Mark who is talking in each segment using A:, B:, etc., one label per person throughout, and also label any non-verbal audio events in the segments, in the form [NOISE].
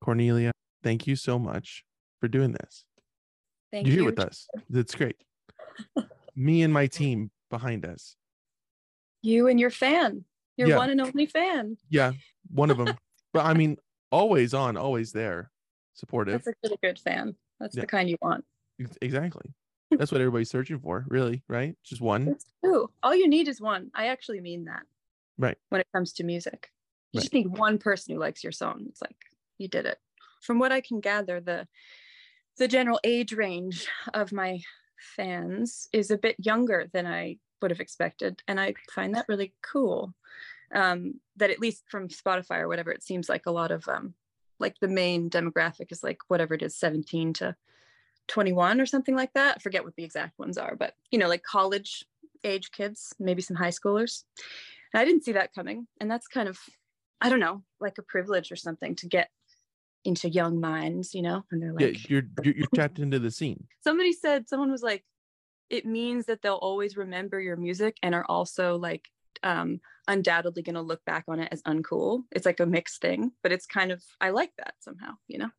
A: Cornelia, thank you so much for doing this.
B: Thank
A: You're
B: you.
A: here with us. That's great. [LAUGHS] Me and my team behind us.
B: You and your fan, your
A: Yeah.
B: one and only fan.
A: Yeah, one of them. [LAUGHS] but I mean, always on, always there, supportive.
B: That's a really good fan. That's
A: Yeah.
B: the kind you want.
A: Exactly. That's what everybody's searching for, really, right? Just one.
B: True. All you need is one. I actually mean that.
A: Right.
B: When it comes to music, you
A: Right.
B: just need one person who likes your song. It's like you did it. From what I can gather, the the general age range of my fans is a bit younger than I would have expected, and I find that really cool. Um, that at least from Spotify or whatever, it seems like a lot of um, like the main demographic is like whatever it is, 17 to 21 or something like that. I forget what the exact ones are, but you know, like college age kids, maybe some high schoolers. And I didn't see that coming. And that's kind of, I don't know, like a privilege or something to get into young minds, you know? And they're
A: Yeah,
B: like,
A: you're you're, you're tapped into the scene. [LAUGHS]
B: somebody said, someone was like, it means that they'll always remember your music and are also like um undoubtedly going to look back on it as uncool. It's like a mixed thing, but it's kind of I like that somehow, you know.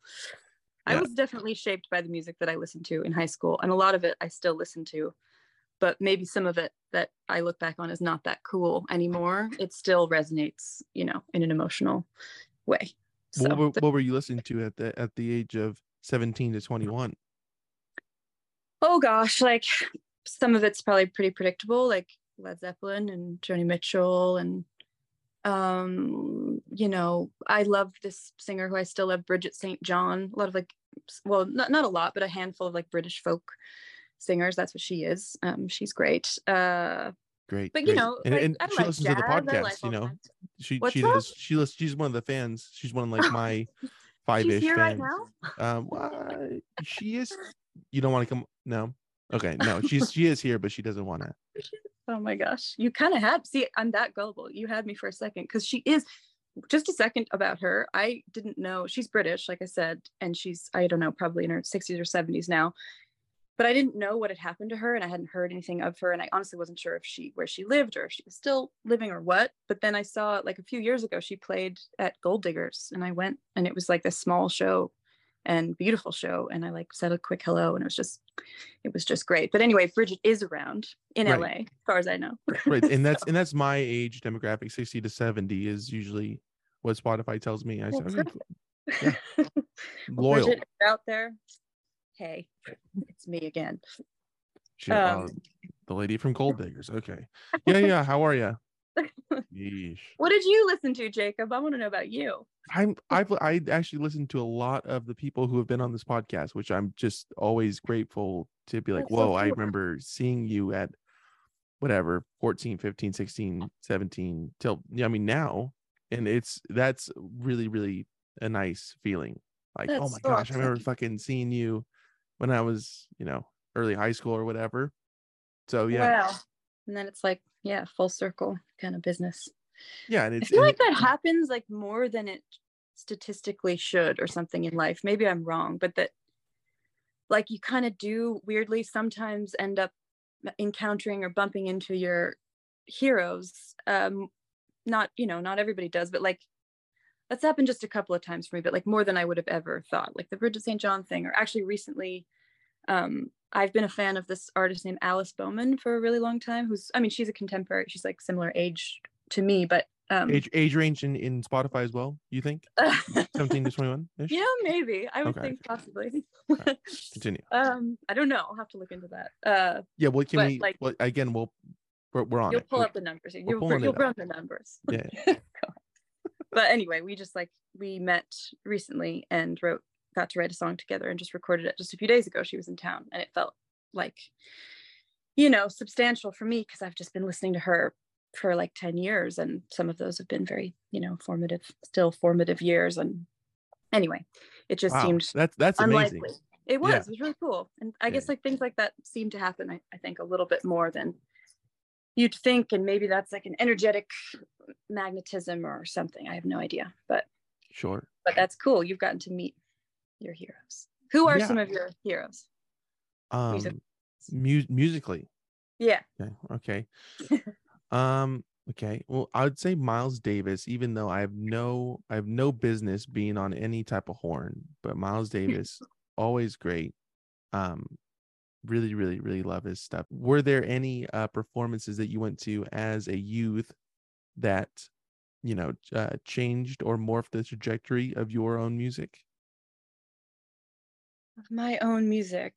B: I was definitely shaped by the music that I listened to in high school and a lot of it I still listen to. But maybe some of it that I look back on is not that cool anymore. It still resonates, you know, in an emotional way. So
A: what, were, what were you listening to at the at the age of 17 to 21?
B: oh gosh, like some of it's probably pretty predictable, like Led Zeppelin and Joni Mitchell and um you know i love this singer who i still love bridget st john a lot of like well not, not a lot but a handful of like british folk singers that's what she is um she's great uh
A: Great.
B: but you
A: great.
B: know
A: and,
B: like,
A: and
B: I
A: she
B: like
A: listens to the podcast,
B: like
A: you know. [LAUGHS] She
B: What's
A: she does she listens, she's one of the fans. She's one of like [LAUGHS] my five
B: she's
A: ish
B: here right now
A: Um why she is [LAUGHS] you don't want to come no. Okay, no, she's she is here, but she doesn't want to.
B: Oh my gosh. You kind of had see, I'm that gullible. You had me for a second because she is just a second about her. I didn't know she's British, like I said, and she's, I don't know, probably in her 60s or 70s now. But I didn't know what had happened to her and I hadn't heard anything of her. And I honestly wasn't sure if she where she lived or if she was still living or what. But then I saw like a few years ago she played at Gold Diggers and I went and it was like this small show and beautiful show. And I like said a quick hello and it was just it was just great. But anyway, Bridget is around in
A: Right.
B: LA, as far as I know.
A: Right. And [LAUGHS] that's and that's my age demographic, 60 to 70 is usually what Spotify tells me. I said, oh, okay,
B: perfect. [LAUGHS] Well,
A: loyal.
B: Out there, hey, it's me again.
A: She- uh,
B: um,
A: the lady from Gold Diggers. Okay. [LAUGHS] Yeah, yeah. How are you? [LAUGHS]
B: What did you listen to, Jacob? I want to know about you.
A: I'm I've I actually listened to a lot of the people who have been on this podcast, which I'm just always grateful to be like,
B: That's so
A: whoa, I remember seeing you at whatever 14, 15, 16, 17 till I mean now. And it's that's really, really a nice feeling. Like, oh my
B: so
A: gosh, I remember fucking seeing you when I was, you know, early high school or whatever. So yeah,
B: Wow. And then it's like, yeah, full circle kind of business.
A: yeah, and
B: I feel like that happens like more than it statistically should or something in life. Maybe I'm wrong, but that like you kind of do weirdly sometimes end up encountering or bumping into your heroes. Um not, you know, not everybody does, but like that's happened just a couple of times for me, but like more than I would have ever thought. Like the Bridget St. John thing, or actually recently, um, I've been a fan of this artist named Alice Boman for a really long time. Who's, I mean, she's a contemporary. She's like similar age to me, but um,
A: age age range in, in Spotify as well, you think? [LAUGHS] 17 to 21 [LAUGHS] ish?
B: yeah, maybe I would
A: Okay.
B: think possibly.
A: Alright. Continue. [LAUGHS]
B: um, I don't know. I'll have to look into that. Uh,
A: Yeah, well, can
B: But,
A: we?
B: like-
A: well, again, we'll we're, we're on
B: you'll
A: it.
B: pull
A: We-
B: up the numbers. You'll, you'll
A: it up.
B: the numbers.
A: Yeah.
B: But anyway, we just like we met recently and wrote got to write a song together and just recorded it just a few days ago. She was in town and it felt like you know substantial for me because I've just been listening to her for like 10 years and some of those have been very you know formative still formative years and anyway it just
A: Wow,
B: seemed
A: that's that's amazing.
B: it was
A: Yeah.
B: it was really cool and i guess like things like that seem to happen I, I think a little bit more than you'd think and maybe that's like an energetic magnetism or something i have no idea but
A: Sure.
B: but that's cool you've gotten to meet your heroes who are
A: Yeah.
B: some of your heroes
A: Um,
B: Music-
A: mu- musically.
B: yeah
A: Okay. Okay. [LAUGHS] um, Okay. Well, I would say Miles Davis, even though I have no I have no business being on any type of horn, but Miles Davis, always great. Um, really, really, really love his stuff. Were there any uh performances that you went to as a youth that you know uh, changed or morphed the trajectory of your own music?
B: Of my own music.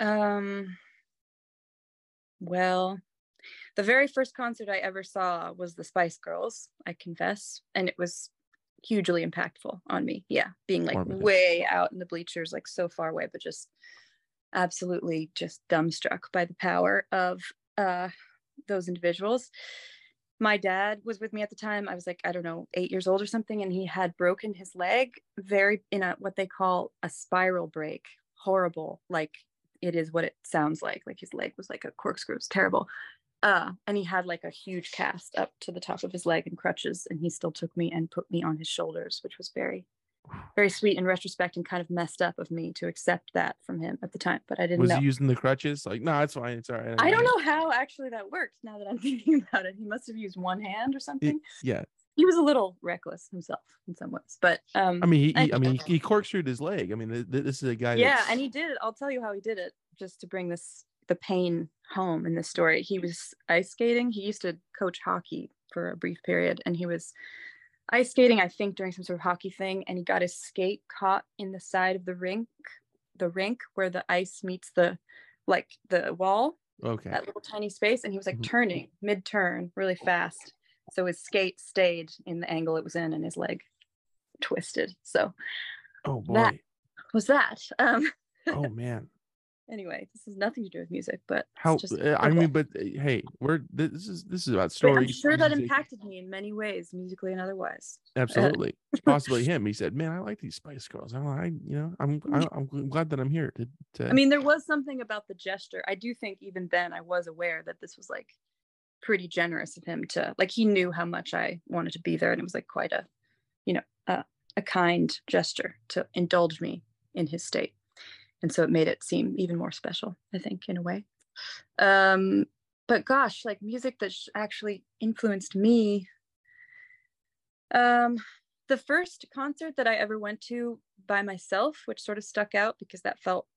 B: Um well, the very first concert I ever saw was the Spice Girls, I confess, and it was hugely impactful on me. Yeah, being like
A: Formative.
B: way out in the bleachers, like so far away, but just absolutely just dumbstruck by the power of uh, those individuals. My dad was with me at the time. I was like, I don't know, eight years old or something, and he had broken his leg very in a what they call a spiral break. Horrible, like it is what it sounds like. Like his leg was like a corkscrew. It was terrible. Uh, and he had like a huge cast up to the top of his leg and crutches, and he still took me and put me on his shoulders, which was very, very sweet in retrospect and kind of messed up of me to accept that from him at the time. But I didn't
A: Was
B: know.
A: he using the crutches? Like, no, it's fine. It's all right.
B: I don't know how actually that worked. Now that I'm [LAUGHS] thinking about it, he must have used one hand or something.
A: Yeah.
B: He was a little reckless himself in some ways, but um,
A: I mean, he, he I
B: I-
A: mean, he, he corkscrewed his leg. I mean, th- th- this is a guy.
B: yeah
A: that's-
B: and he did it i'll tell you how he did it just to bring this the pain home in this story he was ice skating he used to coach hockey for a brief period and he was ice skating i think during some sort of hockey thing and he got his skate caught in the side of the rink the rink where the ice meets the like the wall
A: Okay.
B: that little tiny space and he was like
A: Mhm.
B: turning mid turn really fast so his skate stayed in the angle it was in and his leg twisted so
A: Oh boy.
B: that- was that um
A: oh [LAUGHS] man.
B: Anyway, this has nothing to do with music, but
A: How?
B: just
A: uh, I
B: okay.
A: mean, but uh, hey, we're this is this is about stories.
B: I'm sure that
A: music.
B: impacted me in many ways, musically and otherwise.
A: Absolutely, possibly him. He said, "Man, I like these Spice Girls. I'm, I, you know, I'm, [LAUGHS] I, I'm glad that I'm here to, to
B: I mean, there was something about the gesture. I do think even then I was aware that this was like pretty generous of him to like he knew how much I wanted to be there, and it was like quite a, you know, a, a kind gesture to indulge me in his state, and so it made it seem even more special. I think in a way. Um, but gosh, like music that actually influenced me. Um, the first concert that I ever went to by myself, which sort of stuck out because that felt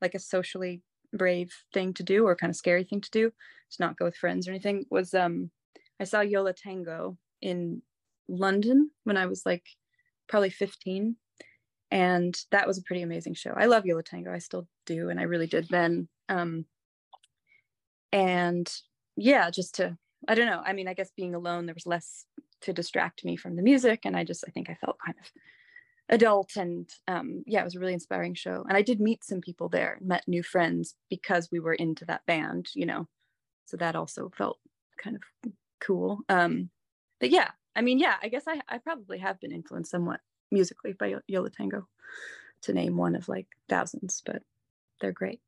B: like a socially brave thing to do or kind of scary thing to do, to not go with friends or anything, was um I saw Yo La Tengo in London when I was like probably 15. And that was a pretty amazing show. I love Yo La Tengo. I still do. And I really did then. Um, and yeah, just to, I don't know. I mean, I guess being alone, there was less to distract me from the music. And I just, I think I felt kind of adult and um, yeah, it was a really inspiring show. And I did meet some people there, met new friends because we were into that band, you know. So that also felt kind of cool. Um, but yeah, I mean, yeah, I guess I, I probably have been influenced somewhat musically by Yo- Yola Tango to name one of like thousands, but they're great.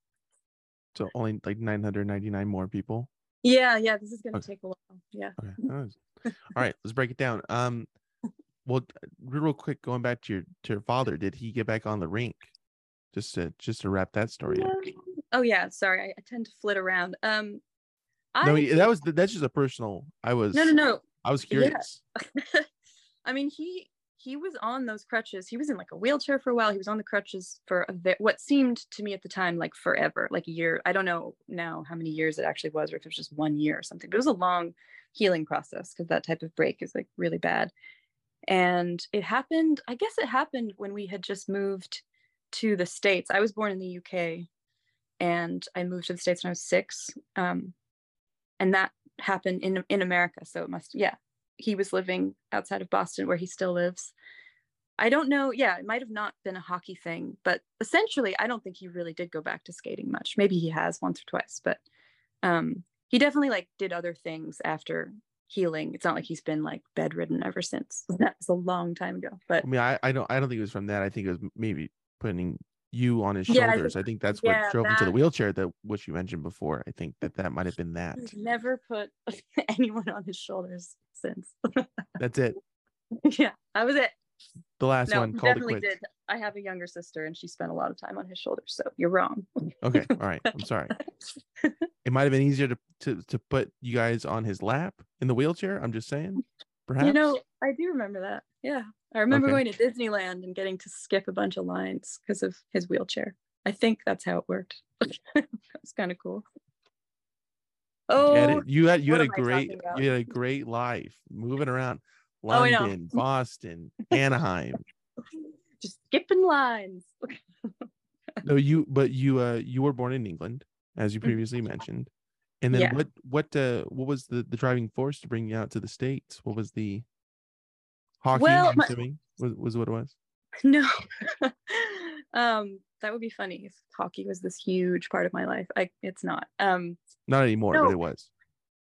A: so only like 999 more people.
B: Yeah, yeah, this is gonna
A: Okay.
B: take a while. Yeah.
A: Okay. All right, let's break it down. Um, [LAUGHS] well, real quick, going back to your to your father, did he get back on the rink? Just to just to wrap that story up.
B: Oh yeah, sorry, I, I tend to flit around. Um, I
A: No, that was that's just a personal. I was
B: no, no, no.
A: I was
B: Yeah.
A: curious. [LAUGHS]
B: I mean, he he was on those crutches. He was in like a wheelchair for a while. He was on the crutches for ve- what seemed to me at the time like forever, like a year. I don't know now how many years it actually was, or if it was just one year or something. But it was a long healing process because that type of break is like really bad. And it happened. I guess it happened when we had just moved to the states. I was born in the UK, and I moved to the states when I was six. Um, and that happened in in America. So it must, yeah, he was living outside of Boston where he still lives. I don't know. Yeah, it might have not been a hockey thing, but essentially, I don't think he really did go back to skating much. Maybe he has once or twice, but um, he definitely like did other things after healing. It's not like he's been like bedridden ever since. [LAUGHS] That was a long time ago. But
A: I mean, I, I don't I don't think it was from that. I think it was maybe putting you on his
B: Yeah, I think-
A: shoulders. I think that's what
B: yeah,
A: drove him to the wheelchair that which you mentioned before. I think that that might have been that.
B: he's never put [LAUGHS] anyone on his shoulders since.
A: That's it. [LAUGHS]
B: yeah, that was it.
A: The last
B: no,
A: one
B: he
A: called it
B: definitely did. I have a younger sister, and she spent a lot of time on his shoulders. So you're wrong.
A: Okay, [LAUGHS] all right. I'm sorry. It might have been easier to to to put you guys on his lap in the wheelchair. I'm just saying. Perhaps.
B: You know, I do remember that. Yeah, I remember
A: Okay.
B: going to Disneyland and getting to skip a bunch of lines because of his wheelchair. I think that's how it worked. [LAUGHS] That's kind of cool. Oh,
A: Get it? You had you had a great you had a great life moving around
B: Oh,
A: London, Boston, Anaheim. [LAUGHS]
B: just skipping lines. [LAUGHS]
A: No, you but you uh you were born in England, as you
B: Mhm.
A: previously mentioned. And then
B: Yeah.
A: what what uh what was the the driving force to bring you out to the states? What was the hockey?
B: Well,
A: I'm assuming was was what it was. [LAUGHS]
B: No. [LAUGHS] um, that would be funny if hockey was this huge part of my life. I it's not. Um,
A: Not anymore, but it was.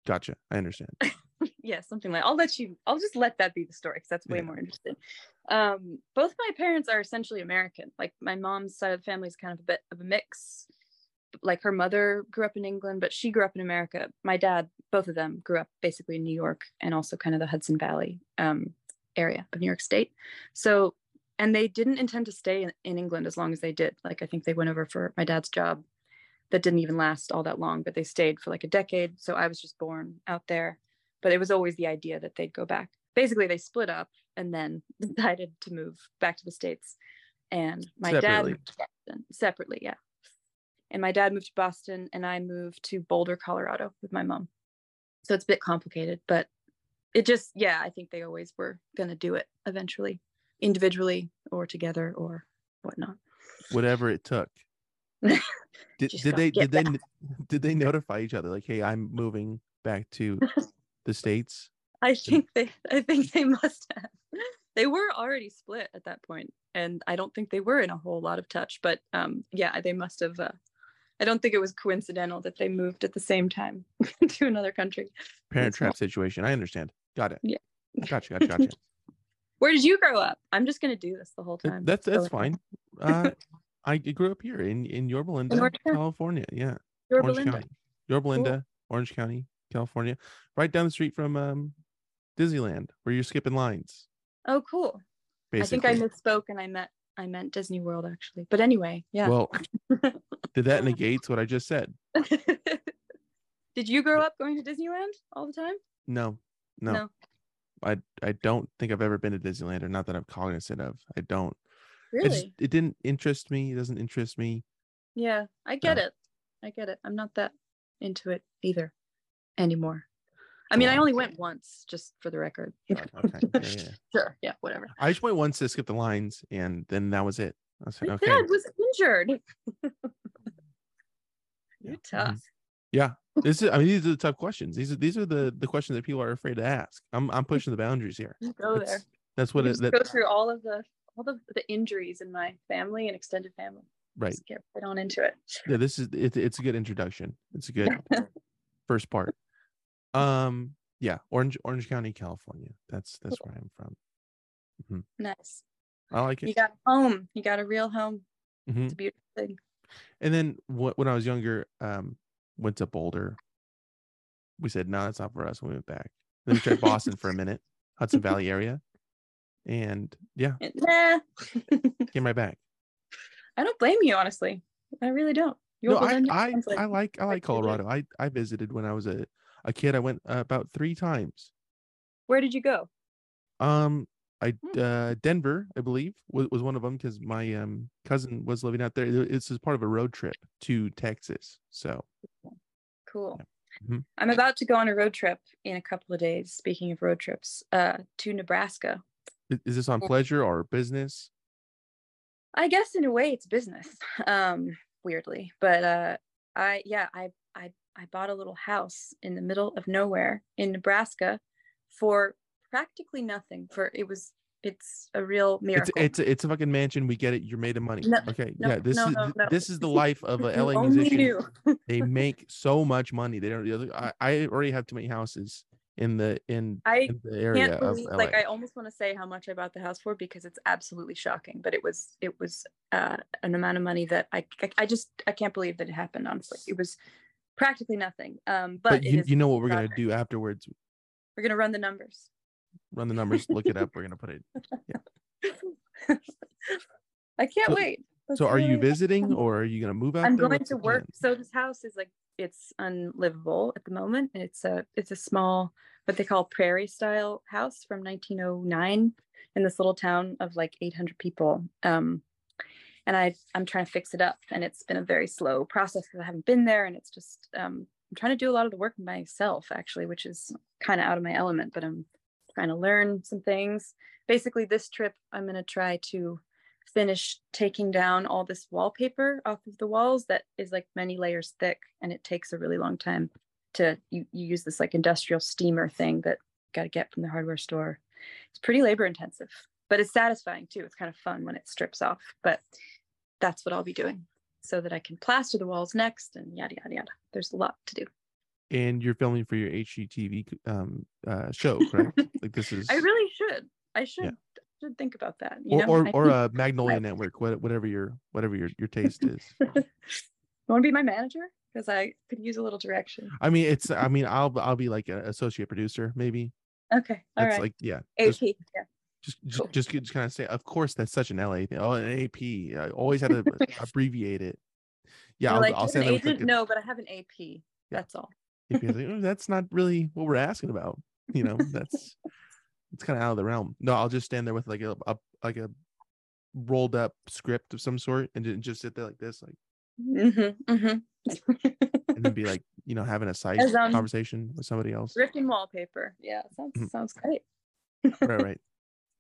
A: Gotcha. I understand. [LAUGHS]
B: yeah, something like I'll let you I'll just let that be the story because that's way
A: Yeah.
B: more interesting. Um, both my parents are essentially American. Like my mom's side of the family is kind of a bit of a mix. Like her mother grew up in England, but she grew up in America. My dad, both of them grew up basically in New York and also kind of the Hudson Valley um, area of New York State. So, and they didn't intend to stay in, in England as long as they did. Like I think they went over for my dad's job that didn't even last all that long, but they stayed for like a decade. So I was just born out there. But it was always the idea that they'd go back. Basically, they split up and then [LAUGHS] decided to move back to the States. And my dad
A: Separately.
B: moved to Boston separately, yeah. And my dad moved to Boston and I moved to Boulder, Colorado with my mom. So it's a bit complicated, but it just, yeah, I think they always were going to do it eventually, individually or together or whatnot.
A: Whatever it took. [LAUGHS] Did, did they did they did they notify each other like, hey, I'm moving back to the [LAUGHS] states?
B: I think they I think they must have. They were already split at that point, and I don't think they were in a whole lot of touch. But um, yeah, they must have. Uh, I don't think it was coincidental that they moved at the same time [LAUGHS] to another country.
A: Parent trap situation. I understand. Got it.
B: Yeah.
A: Gotcha. Gotcha. Gotcha. [LAUGHS]
B: Where did you grow up? I'm just gonna do this the whole time.
A: That's that's fine. [LAUGHS] Uh, I grew up here in in Yorba Linda,
B: County?
A: California. Yeah,
B: Yorba
A: Orange
B: Linda.
A: County, Yorba Linda, Orange County, California, right down the street from um, Disneyland, where you're skipping lines.
B: Oh, cool.
A: Basically,
B: I think I misspoke and I meant I meant Disney World actually. But anyway, yeah.
A: Well, [LAUGHS] did that negates what I just said?
B: did you grow up going to Disneyland all the time?
A: No, no,
B: No.
A: I I don't think I've ever been to Disneyland, or not that I'm cognizant of. I don't.
B: Really?
A: just, it didn't interest me. It doesn't interest me.
B: Yeah, I get
A: Yeah.
B: it. I get it. I'm not that into it either anymore. I mean, I
A: Well,
B: only went once, just for the record. [LAUGHS]
A: Okay, yeah, yeah, yeah. [LAUGHS]
B: Sure. Yeah, whatever.
A: I just went once to skip the lines, and then that was it. I okay,
B: dad was injured. [LAUGHS] You're
A: mhm.
B: tough.
A: Yeah, this is. I mean, these are the tough questions. These are these are the the questions that people are afraid to ask. I'm I'm pushing the boundaries here.
B: You [LAUGHS] go there.
A: That's, that's what it. That,
B: go through all of the all the, the injuries in my family and extended family.
A: right.
B: Just get right on into it.
A: Yeah, this is it, it's a good introduction. It's a good [LAUGHS] first part. Um, yeah, Orange Orange County, California. That's that's where I'm from.
B: nice.
A: I like it.
B: You got home. You got a real home.
A: Mhm.
B: It's a beautiful thing.
A: And then wh- when I was younger, um, went to Boulder. We said no, that's not for us. We went back. Then we tried Boston for a minute, Hudson [LAUGHS] Valley area, and yeah,
B: Nah. [LAUGHS]
A: came right back.
B: I don't blame you, honestly. I really don't.
A: no, I I,
B: like-
A: I like I like
B: like you did.
A: Colorado. I I visited when I was a a kid. I went uh, about three times.
B: Where did you go?
A: Um, I
B: Hmm.
A: uh Denver, I believe, was, was one of them because my um cousin was living out there. It's as part of a road trip to Texas. So
B: Cool.
A: Mhm.
B: I'm about to go on a road trip in a couple of days. Speaking of road trips, uh, to Nebraska.
A: is this on pleasure or business?
B: I guess in a way it's business. [LAUGHS] Um, weirdly, but uh, I yeah, I I I bought a little house in the middle of nowhere in Nebraska for practically nothing. For it was it's a real miracle.
A: it's a, it's a fucking mansion. We get it. You're made of money.
B: No,
A: okay,
B: no,
A: yeah. This
B: no,
A: is this is the [LAUGHS] life of a LA musician. [LAUGHS] They make so much money. They don't. I, I already have too many houses in the in,
B: I
A: in the area
B: can't
A: of
B: believe like i almost want to say how much i bought the house for because it's absolutely shocking but it was it was uh an amount of money that i i, I just i can't believe that it happened honestly it was practically nothing um but,
A: but you, you know what we're gonna do afterwards?
B: we're gonna run the numbers
A: Run the numbers. look it up. We're gonna put it. Yeah. [LAUGHS]
B: I can't
A: So-
B: wait. That's
A: So are you visiting [LAUGHS] or are you gonna move out
B: I'm
A: there?
B: going
A: What's
B: to work. So this house is like it's unlivable at the moment. and It's a it's a small what they call prairie style house from 1909 in this little town of like 800 people. Um, and I I'm trying to fix it up, and it's been a very slow process because I haven't been there, and it's just um, I'm trying to do a lot of the work myself actually, which is kind of out of my element, but I'm trying to learn some things. Basically, this trip I'm going to try to finish taking down all this wallpaper off of the walls that is like many layers thick and it takes a really long time to you, you use this like industrial steamer thing that you got to get from the hardware store. It's pretty labor intensive but it's satisfying too. It's kind of fun when it strips off but that's what i'll be doing so that i can plaster the walls next and yada yada yada. There's a lot to do
A: And you're filming for your HGTV um uh show, correct? [LAUGHS] like this is
B: i really should i should should think about that you
A: or
B: know?
A: or, or a Magnolia Network, whatever your whatever your your taste [LAUGHS] is.
B: you want to be my manager because i could use a little direction
A: I mean, it's I mean, I'll I'll be like an associate producer, maybe.
B: okay all right
A: like yeah,
B: ap
A: just
B: yeah
A: just just,
B: Cool.
A: just, just kind of say, of course, that's such an LA thing. Oh, an AP. I always had to [LAUGHS] abbreviate it. Yeah,
B: You're
A: I'll,
B: like,
A: I'll
B: "You have
A: send
B: an
A: them. a quick-
B: No, but I have an AP. That's all.
A: Like, "Oh, that's not really what we're asking about. You know, that's it's kind of out of the realm. No, I'll just stand there with like a, a like a rolled up script of some sort and just sit there like this, like
B: Mm-hmm, mm-hmm.
A: and then be [LAUGHS] like, you know, having a side
B: um,
A: conversation with somebody else.
B: Drifting wallpaper. Yeah, sounds
A: Mhm.
B: sounds great.
A: Right, right.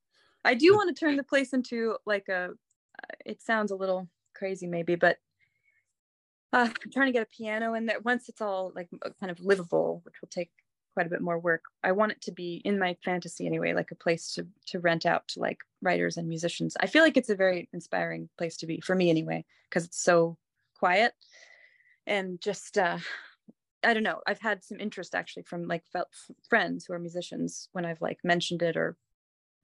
A: [LAUGHS]
B: I do want to turn the place into like a. uh, It sounds a little crazy, maybe, but uh, I'm trying to get a piano in there. Once it's all like kind of livable, which will take quite a bit more work. I want it to be in my fantasy anyway, like a place to to rent out to like writers and musicians. I feel like it's a very inspiring place to be for me anyway, because it's so quiet and just uh I don't know. I've had some interest actually from like friends who are musicians when I've like mentioned it or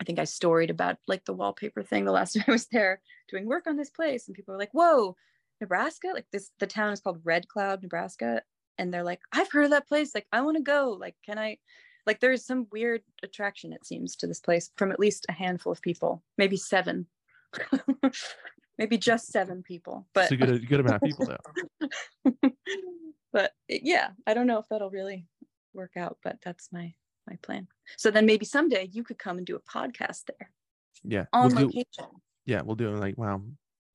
B: I think I storied about like the wallpaper thing the last [LAUGHS] time I was there doing work on this place and people were like, "Whoa, Nebraska? Like this the town is called Red Cloud, Nebraska." And they're like, "I've heard of that place. Like I want to go. Like can I like there's some weird attraction it seems to this place from at least a handful of people, maybe 7. [LAUGHS] maybe just 7 people. But
A: it's a good good amount of people there. [LAUGHS]
B: but yeah, I don't know if that'll really work out, but that's my my plan. So then maybe someday you could come and do a podcast there
A: Yeah.
B: on
A: we'll do,
B: location.
A: yeah, we'll do it like wow.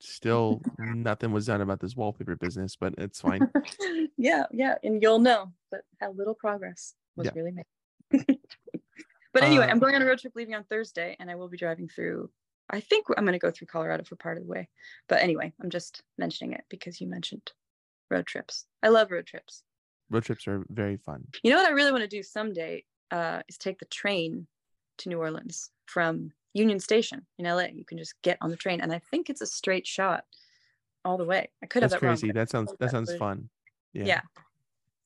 A: Still nothing was done about this wallpaper business, but it's fine. [LAUGHS]
B: yeah, yeah, and you'll know that how little progress was
A: Yeah.
B: really made. [LAUGHS] but anyway,
A: Uh,
B: I'm going on a road trip leaving on Thursday, and I will be driving through. I think I'm going to go through Colorado for part of the way. But anyway, I'm just mentioning it because you mentioned road trips. I love road trips.
A: Road trips are very fun.
B: You know what I really want to do someday uh, is take the train to New Orleans from Union Station in LA. You can just get on the train, and I think it's a straight shot all the way. I could
A: That's
B: have that wrong,
A: crazy.
B: but
A: That sounds that sounds fun. Yeah.
B: Yeah.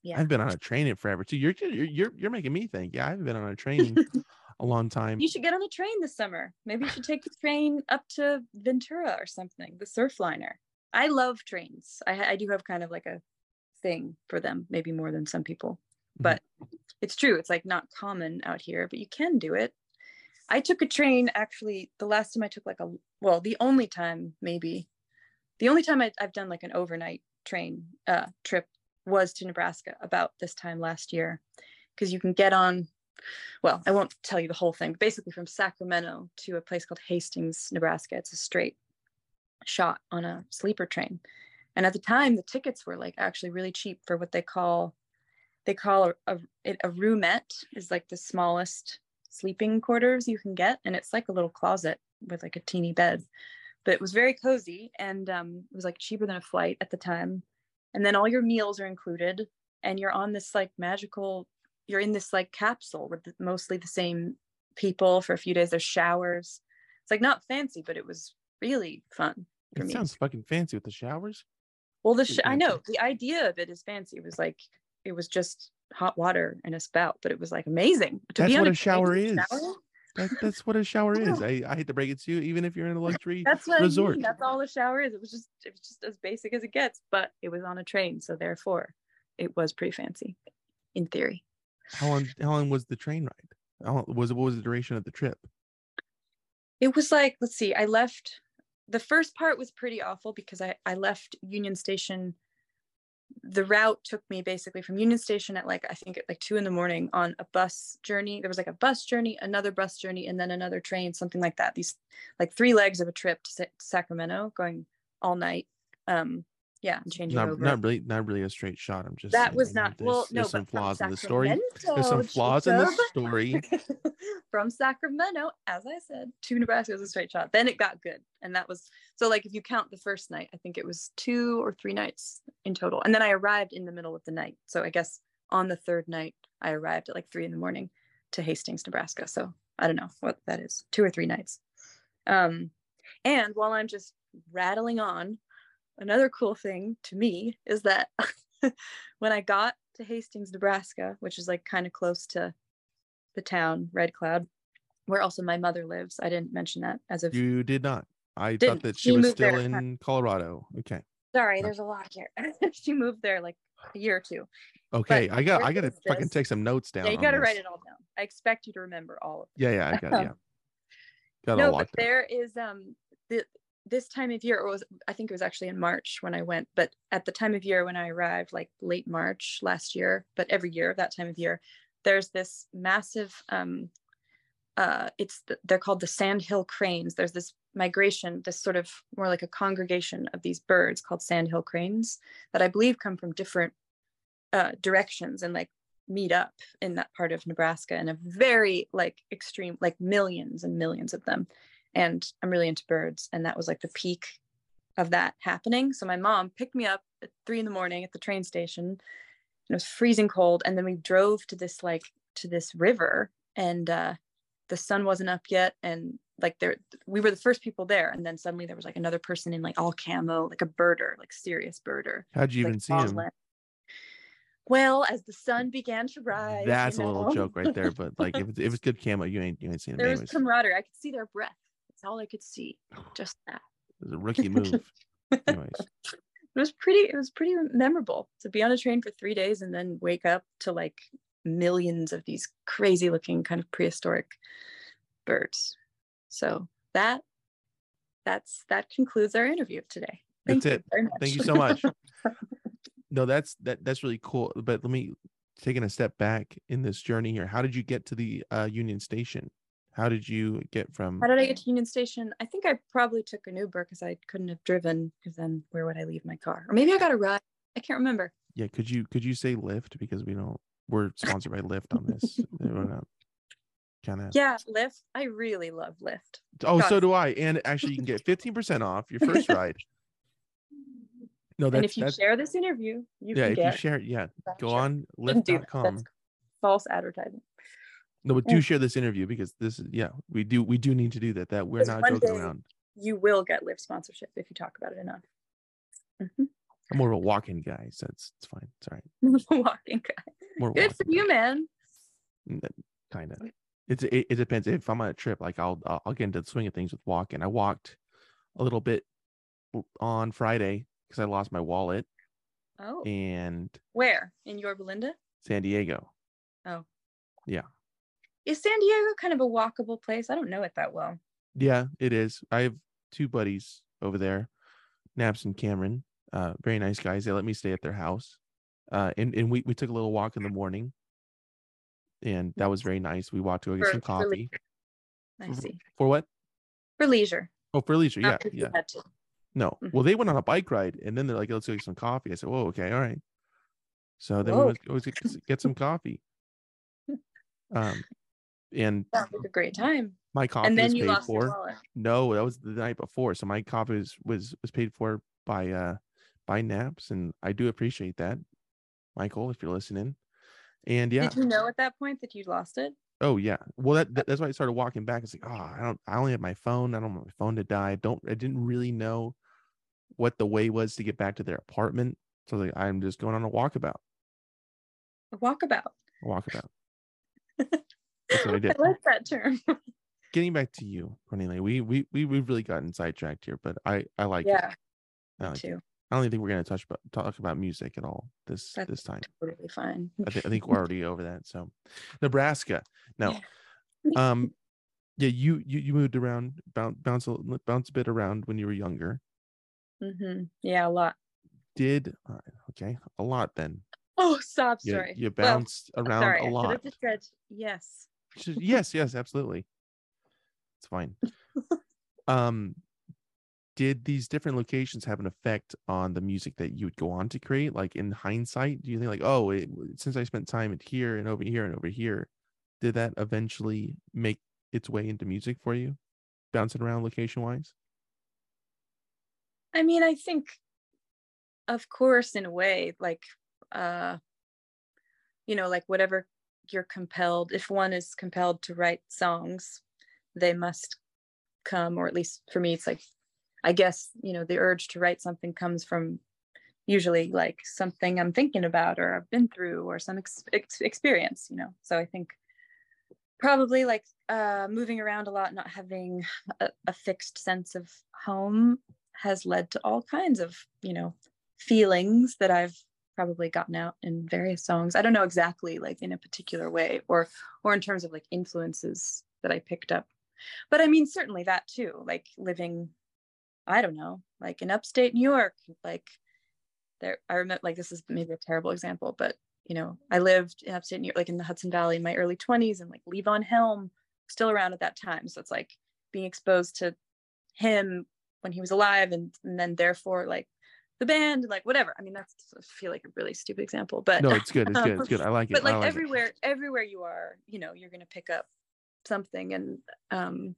B: Yeah.
A: I've been on a train in forever too. You're you're you're, making me think. Yeah, I've been on a train [LAUGHS] a long time.
B: You should get on a train this summer. Maybe you should take the train up to Ventura or something, the Surfliner. I love trains. I, I do have kind of like a thing for them, maybe more than some people.
A: Mhm.
B: But it's true. It's like not common out here, but you can do it. I took a train actually the last time I took like a, well, the only time maybe, the only time I, I've done like an overnight train uh, trip was to Nebraska about this time last year. Because you can get on well, I won't tell you the whole thing, but basically from Sacramento to a place called Hastings, Nebraska. It's a straight shot on a sleeper train. And at the time, the tickets were like actually really cheap for what they call they call a, a, a roomette is like the smallest sleeping quarters you can get, and it's like a little closet with like a teeny bed. But it was very cozy, and um, it was like cheaper than a flight at the time. And then all your meals are included, and you're on this like magical you're in this like capsule with the- mostly the same people for a few days. There's showers. It's like not fancy, but it was really fun
A: It
B: me.
A: sounds fucking fancy with the showers.
B: well, the sh- I know the idea of it is fancy. It was like it was just hot water and a spout, but it was like amazing. To
A: That's
B: be on
A: what a
B: train
A: shower is.
B: shower,
A: That, that's what a shower [LAUGHS] is. I, I hate to break it to you, even if you're in a luxury
B: That's what I
A: resort.
B: mean. That's all a shower is. It was just it was just as basic as it gets, but it was on a train, so therefore it was pretty fancy in theory.
A: How long how long was the train ride? How long, was what was the duration of the trip?
B: it was like let's see i left the first part was pretty awful because I, I left Union Station. The route took me basically from Union Station at like, I think at like two in the morning on a bus journey. There was like a bus journey, another bus journey, and then another train, something like that. These like three legs of a trip to Sacramento going all night. Um, yeah, I'm changing
A: not,
B: over.
A: not really not really a straight shot. I'm just
B: that was not
A: there's,
B: well. No,
A: there's some
B: but from
A: flaws in the story. There's some
B: Sacramento, [LAUGHS]
A: flaws in the story. [LAUGHS]
B: from Sacramento, as I said, to Nebraska was a straight shot. Then it got good, and that was so. Like if you count the first night, I think it was two or three nights in total, and then I arrived in the middle of the night. So I guess on the third night, I arrived at like three in the morning to Hastings, Nebraska. So I don't know what that is, two or three nights. Um, and while I'm just rattling on, another cool thing to me is that [LAUGHS] when I got to Hastings, Nebraska, which is like kind of close to the town, Red Cloud, where also my mother lives. I didn't mention that as of
A: You did not. I thought
B: Didn't.
A: that
B: She
A: she was still
B: there.
A: in Colorado. Okay.
B: sorry,
A: No.
B: there's a lot here. [LAUGHS] she moved there like a year or two.
A: Okay. I got I gotta fucking
B: this?
A: take some notes down.
B: Yeah, you got to
A: this.
B: write it all down. I expect you to remember all of it.
A: Yeah, yeah, I got yeah. [LAUGHS] Got it
B: no, but
A: down.
B: there is um the, this time of year, or was I think it was actually in March when I went, but at the time of year when I arrived, like late March last year, but every year that time of year, there's this massive um uh it's the, they're called the sandhill cranes. There's this migration, this sort of more like a congregation of these birds called sandhill cranes that I believe come from different uh directions and like meet up in that part of Nebraska in a very like extreme like millions and millions of them and I'm really into birds and that was like the peak of that happening so my mom picked me up at three in the morning at the train station and it was freezing cold and then we drove to this like to this river and uh the sun wasn't up yet and like there we were the first people there and then suddenly there was like another person in like all camo like a birder like serious birder
A: How'd you
B: like
A: even see him?
B: leg. Well, as the sun began to rise, you
A: That's a little joke right there. But like, if [LAUGHS] it's, if it's good camo, you ain't you ain't seen him
B: there was camaraderie. I could see their breath. That's all I could see. Just that.
A: It was a rookie move. [LAUGHS] anyways,
B: It was pretty. It was pretty memorable to be on a train for three days and then wake up to like millions of these crazy looking kind of prehistoric birds. So that that's that concludes our interview today.
A: That's it. Thank you so much. [LAUGHS] no, that's that that's really cool. But let me taking a step back in this journey here. How did you get to the uh, Union Station? How did you get from?
B: How did I get to Union Station? I think I probably took an Uber because I couldn't have driven. Because then where would I leave my car? Or maybe I got a ride. I can't remember.
A: Yeah, could you could you say Lyft because we don't we're sponsored by Lyft on this. [LAUGHS] Kind of.
B: Yeah, Lyft. I really love Lyft.
A: Oh, so
B: God.
A: do I. And actually, you can get fifteen percent off your first [LAUGHS] ride. No,
B: and
A: that's
B: if you
A: that's
B: share this interview, you
A: yeah.
B: can
A: If
B: get
A: you share, it, yeah, go
B: voucher.
A: on
B: Shouldn't do that.
A: Lyft.com.
B: That's false advertising.
A: No, but
B: Yeah.
A: do share this interview because this is yeah, we do we do need to do that. That we're not joking around.
B: You will get Lyft sponsorship if you talk about it enough. Mhm.
A: I'm more of a walk-in guy, so it's it's fine. It's all right. [LAUGHS]
B: Walking guy.
A: More
B: Good for you, man.
A: kind of. It's it, it depends. If I'm on a trip, like I'll I'll get into the swing of things with walking. I walked a little bit on Friday because I lost my wallet
B: Oh,
A: and
B: where in Yorba Linda?
A: San Diego.
B: Is San Diego kind of a walkable place? I don't know it that well.
A: Yeah, it is. I have two buddies over there, Naps and Cameron. Uh, very nice guys. They let me stay at their house. Uh, and, and we, we took a little walk in the morning. And that was very nice. We walked to go get
B: For-
A: some coffee.
B: I see.
A: For what?
B: For leisure.
A: Oh, for leisure. Yeah.
B: not 'cause you
A: Yeah. No.
B: Mhm.
A: Well, they went on a bike ride and then they're like, let's go get some coffee. I said, Whoa, okay, all right. So then we
B: Whoa.
A: go get, get some coffee. [LAUGHS] Um, and
B: Sounds like a great time.
A: my coffee
B: And then
A: was
B: you
A: paid
B: lost your
A: for.
B: wallet.
A: No, that was the night before. So my coffee was was was paid for by uh by Naps, and I do appreciate that, Michael, if you're listening. And yeah,
B: Did you know at that point that you'd lost it?
A: oh yeah. Well, that, that- that's why I started walking back. It's like, oh, I don't, I only have my phone. I don't want my phone to die. I don't, I didn't really know what the way was to get back to their apartment. So was like, I'm just going on a walkabout.
B: A walkabout.
A: A walkabout. [LAUGHS] That's what I did.
B: I like that term. [LAUGHS]
A: Getting back to you, Cornelia, we we we we've really gotten sidetracked here, but I I like it.
B: yeah,
A: I
B: me
A: like it.
B: too.
A: I don't think we're gonna touch about talk about music at all this
B: That's
A: this time.
B: Totally fine.
A: I, thi- I think we're [LAUGHS] already over that. So, Nebraska. No,
B: Yeah.
A: um, Yeah, you you, you moved around, bounce bounce a, bounce a bit around when you were younger.
B: Mm-hmm. Yeah, a lot.
A: Did all right, okay, a lot then.
B: Oh, stop. Sorry.
A: you
B: Well,
A: bounced around
B: sorry.
A: a
B: I
A: lot.
B: yes.
A: Yes, yes, absolutely. It's fine. [LAUGHS] um, did these different locations have an effect on the music that you would go on to create? Like in hindsight, do you think like, oh, it, since I spent time at here and over here and over here, did that eventually make its way into music for you, bouncing around location wise?
B: I mean, I think, of course, in a way, like, uh, you know, like whatever you're compelled, if one is compelled to write songs, they must come, or at least for me, it's like, I guess, you know, the urge to write something comes from usually like something I'm thinking about or I've been through or some ex- ex- experience, you know. So I think probably like uh, moving around a lot, not having a, a fixed sense of home has led to all kinds of you know feelings that i've probably gotten out in various songs. I don't know exactly like in a particular way or or in terms of like influences that i picked up. But i mean certainly that too like living i don't know like in upstate new york like there i remember like this is maybe a terrible example but you know i lived in upstate new york like in the hudson valley in my early 20s and like levon helm still around at that time. So it's like being exposed to him when he was alive and, and then therefore like the band like whatever i mean that's I feel like a really stupid example but
A: No, it's good. It's [LAUGHS] good. It's good. I like it.
B: but like
A: like it.
B: everywhere everywhere you are you know you're going to pick up something and um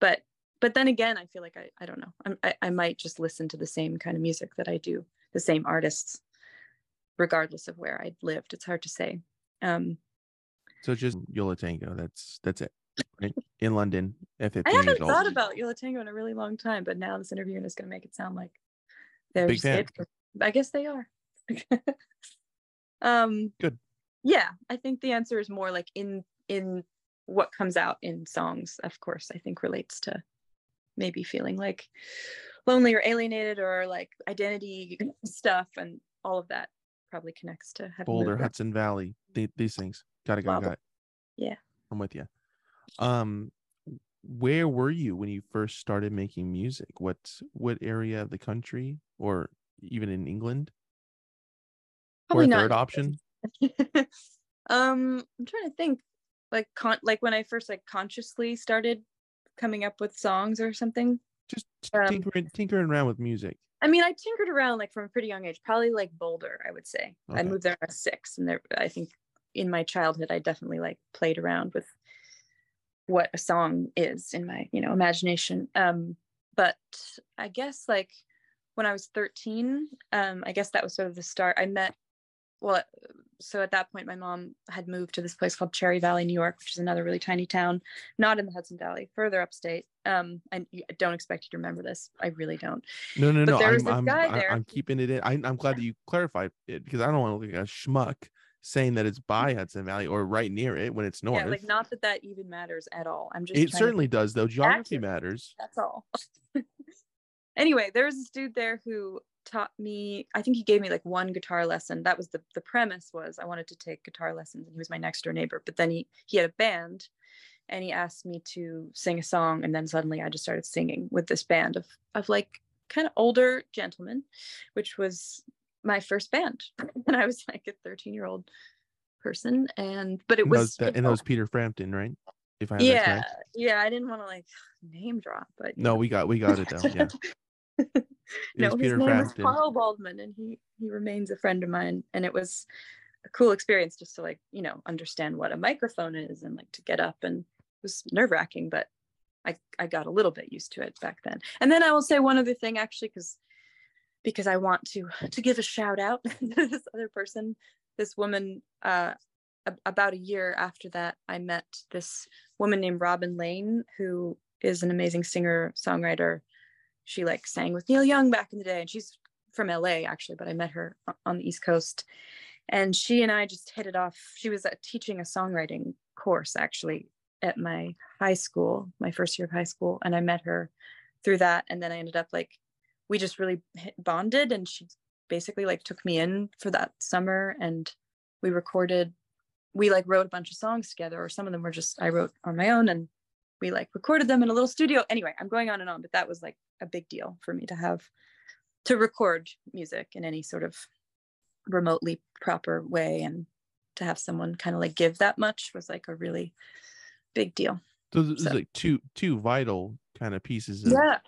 B: but but then again i feel like i, I don't know I'm, I, I might just listen to the same kind of music that i do the same artists regardless of where i lived it's hard to say um
A: So just Yo La Tengo. That's that's it. Right? In London at 15
B: i haven't thought about yo la tengo in a really long time but now this interview is going to make it sound like they're
A: Big fan.
B: it. i guess they are [LAUGHS] um
A: Good.
B: yeah i think the answer is more like in in what comes out in songs of course i think relates to maybe feeling like lonely or alienated or like identity [LAUGHS] stuff and all of that probably connects to having
A: Boulder. Hudson Valley. The, these things. Got it. Got it. Got it.
B: Yeah.
A: I'm with you. Um, where were you when you first started making music? What what area of the country, or even in England?
B: Probably
A: or a
B: not
A: third option? [LAUGHS]
B: um i'm trying to think like con like when i first like consciously started coming up with songs or something
A: Just
B: Um,
A: tinkering, tinkering around with music.
B: I mean, I tinkered around like from a pretty young age, probably like Boulder, I would say. I moved there at six, and there, I think in my childhood, I definitely like played around with what a song is in my, you know, imagination. Um, but I guess like when I was 13, um, I guess that was sort of the start. I met, well, so at that point, my mom had moved to this place called Cherry Valley, New York, which is another really tiny town, not in the Hudson Valley, further upstate. Um, and I don't expect you to remember this. I really don't.
A: No, no,
B: but
A: no.
B: there was
A: I'm,
B: this
A: I'm,
B: guy
A: I-
B: there
A: I'm keeping it in. I, I'm glad that you clarified it because I don't want to look like a schmuck saying that it's mm. by Hudson Valley or right near it when it's north.
B: Yeah, like not that that even matters at all. I'm just
A: it
B: trying to
A: certainly does, though. Geography
B: accurate.
A: matters.
B: That's all. [LAUGHS] anyway, there was this dude there who taught me. I think he gave me like one guitar lesson. That was the the premise was I wanted to take guitar lessons, and he was my next door neighbor. But then he he had a band, and he asked me to sing a song, and then suddenly I just started singing with this band of of like kind of older gentlemen, which was my first band, [LAUGHS] and I was like a 13 year old person, and but it
A: And
B: was
A: that, and that was Peter Frampton, right? If I
B: yeah yeah i didn't want to like name drop but
A: No,
B: know.
A: we got we got it though. Yeah. [LAUGHS] It
B: no his
A: Peter
B: name
A: Frampton.
B: was carl baldwin and he he remains a friend of mine and it was a cool experience just to like you know understand what a microphone is and like to get up and it was nerve-wracking but i i got a little bit used to it back then and then i will say one other thing actually because because i want to to give a shout out [LAUGHS] to this other person this woman uh about a year after that i met this woman named robin lane who is an amazing singer songwriter. She like sang with neil young back in the day and she's from la actually but i met her on the east coast. And she and i just hit it off. She was uh, teaching a songwriting course actually at my high school my first year of high school and i met her through that and then i ended up like we just really bonded and she basically like took me in for that summer and we recorded we like wrote a bunch of songs together or some of them were just i wrote on my own and we like recorded them in a little studio. Anyway, I'm going on and on, but that was like a big deal for me to have to record music in any sort of remotely proper way and to have someone kind of like give that much was like a really big deal.
A: So
B: So-
A: like two two vital kind of pieces of,
B: Yeah.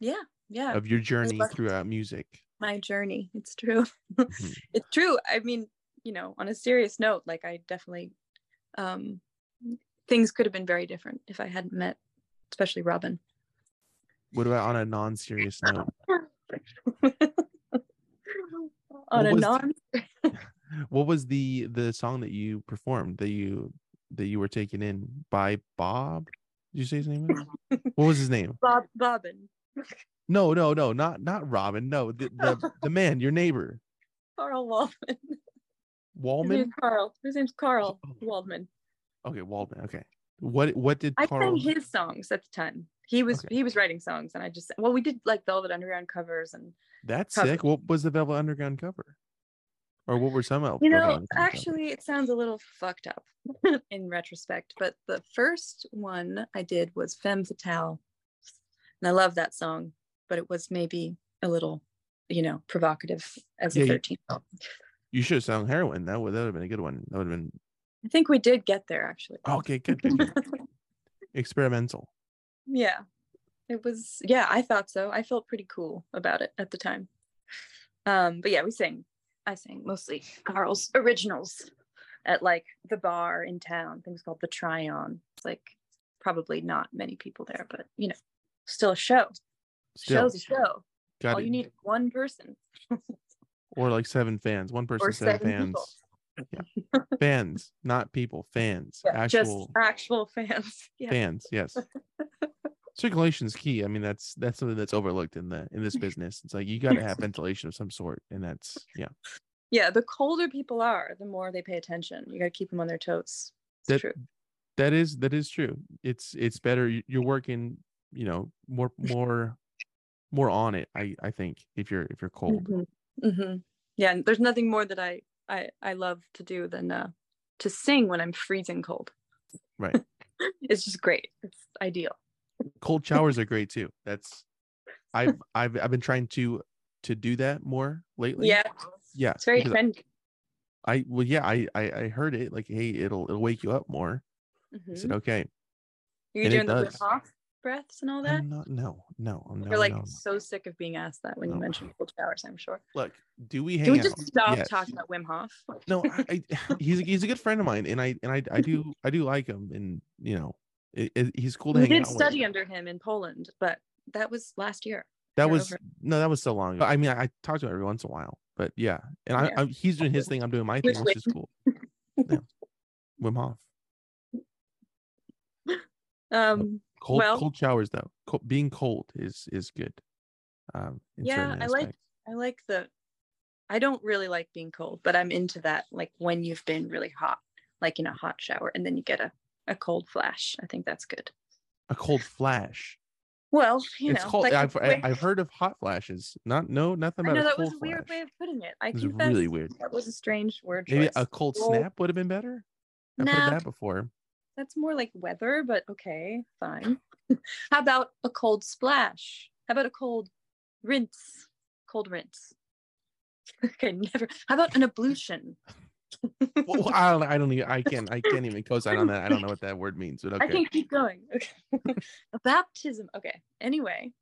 B: Yeah. Yeah.
A: of your journey throughout music.
B: my journey. It's true.
A: Mhm. [LAUGHS]
B: it's true. I mean, you know, on a serious note, like I definitely um things could have been very different if I hadn't met especially Robin.
A: What about on a non-serious note? [LAUGHS]
B: on
A: What
B: a non [LAUGHS]
A: What was the the song that you performed that you that you were taken in by Bob? Did you say his name? What was his name?
B: Bob Bobbin.
A: No, no, no, not not Robin. No, the the, [LAUGHS] the man, your neighbor,
B: Carl Waldman. His Carl. His name's Carl
A: Oh.
B: Waldman.
A: Okay, Waldman. Okay. What what did
B: I
A: Carl?
B: sang his songs at the time. He was
A: Okay.
B: he was writing songs and I just well we did like Velvet Underground covers and
A: That's
B: cover.
A: sick. What was the Velvet Underground cover? Or what were some of
B: You know,
A: covers?
B: actually, it sounds a little fucked up [LAUGHS] in retrospect, but the first one I did was Femme Fatale. And I love that song, but it was maybe a little, you know, provocative as
A: Yeah,
B: a 13 year old.
A: you should have sung heroin. That would that would have been a good one. That would have been
B: I think we did get there actually.
A: okay. Good. good, good. [LAUGHS] Experimental.
B: yeah. It was, yeah, I thought so. I felt pretty cool about it at the time. Um, but yeah, we sang, I sang mostly Carl's originals at like the bar in town, things called the Tryon. It's like probably not many people there, but you know, still a show.
A: Still,
B: Show's a show.
A: got
B: All
A: it.
B: you need is one person [LAUGHS]
A: or like seven fans. One person,
B: or
A: seven,
B: seven
A: fans.
B: people.
A: Fans, not people. Fans.
B: Yeah,
A: actual
B: just actual fans. [LAUGHS] Yeah.
A: fans. Yes. [LAUGHS] Circulation is key. I mean, that's that's something that's overlooked in the in this business. It's like you got to have ventilation of some sort, and that's yeah.
B: yeah, the colder people are, the more they pay attention. You got to keep them on their toes. It's
A: That-
B: true.
A: That is that is true. It's it's better. You're working, you know, more more more on it. I I think if you're if you're cold.
B: Mhm, mhm. Yeah, and there's nothing more that I I I love to do than uh to sing when I'm freezing cold.
A: Right. [LAUGHS]
B: it's just great. It's ideal.
A: Cold showers are great too. [LAUGHS] That's I've I've I've been trying to to do that more lately.
B: Yeah,
A: Yeah.
B: it's very trendy.
A: I well yeah I, I I heard it like hey it'll it'll wake you up more. I said
B: Mhm.
A: okay.
B: You're
A: and
B: doing the Wim
A: does.
B: Hof breaths and all that.
A: I'm not no no no
B: You're like
A: no. no.
B: so sick of being asked that when you mention cold showers. I'm sure.
A: Look, do we hang
B: Can we
A: out?
B: just stop
A: Yes.
B: talking about Wim Hof?
A: No, I, I [LAUGHS] he's a, he's a good friend of mine, and I and I I do [LAUGHS] I do like him, and you know, it, it- he's cool to
B: We
A: hang
B: did
A: out
B: study
A: with.
B: under him in Poland, but that was last year.
A: That was
B: over.
A: no, that was so long ago. I mean, I, I talk to him every once in a while, but yeah, and I,
B: Yeah.
A: I he's doing his thing, I'm doing my [LAUGHS] thing,
B: Which
A: which is cool. Yeah. Wim Hof.
B: Um,
A: Cold
B: Well-
A: cold showers though. Co- being cold is is good. Um,
B: yeah, I like. I like the I don't really like being cold, but I'm into that like when you've been really hot, like in a hot shower and then you get a, a cold flash. I think that's good.
A: a cold flash.
B: Well, you
A: it's
B: know,
A: cold.
B: like
A: I've I, I've heard of hot flashes. Not no nothing
B: I
A: about
B: know
A: a
B: that
A: cold
B: was a weird
A: flash.
B: way of putting it. I confess
A: really weird.
B: that was a strange word
A: Maybe a cold
B: Well,
A: snap would have been better. I've
B: Nah.
A: heard that before.
B: That's more like weather, but okay, fine. [LAUGHS] How about a cold splash? How about a cold rinse? Cold rinse. [LAUGHS] okay, never. How about an ablution?
A: well, I don't. I don't even. I can't. I can't even co-sign on that. I don't know what that word means. But [LAUGHS]
B: I
A: okay.
B: can keep going. Okay. a baptism. Okay. Anyway.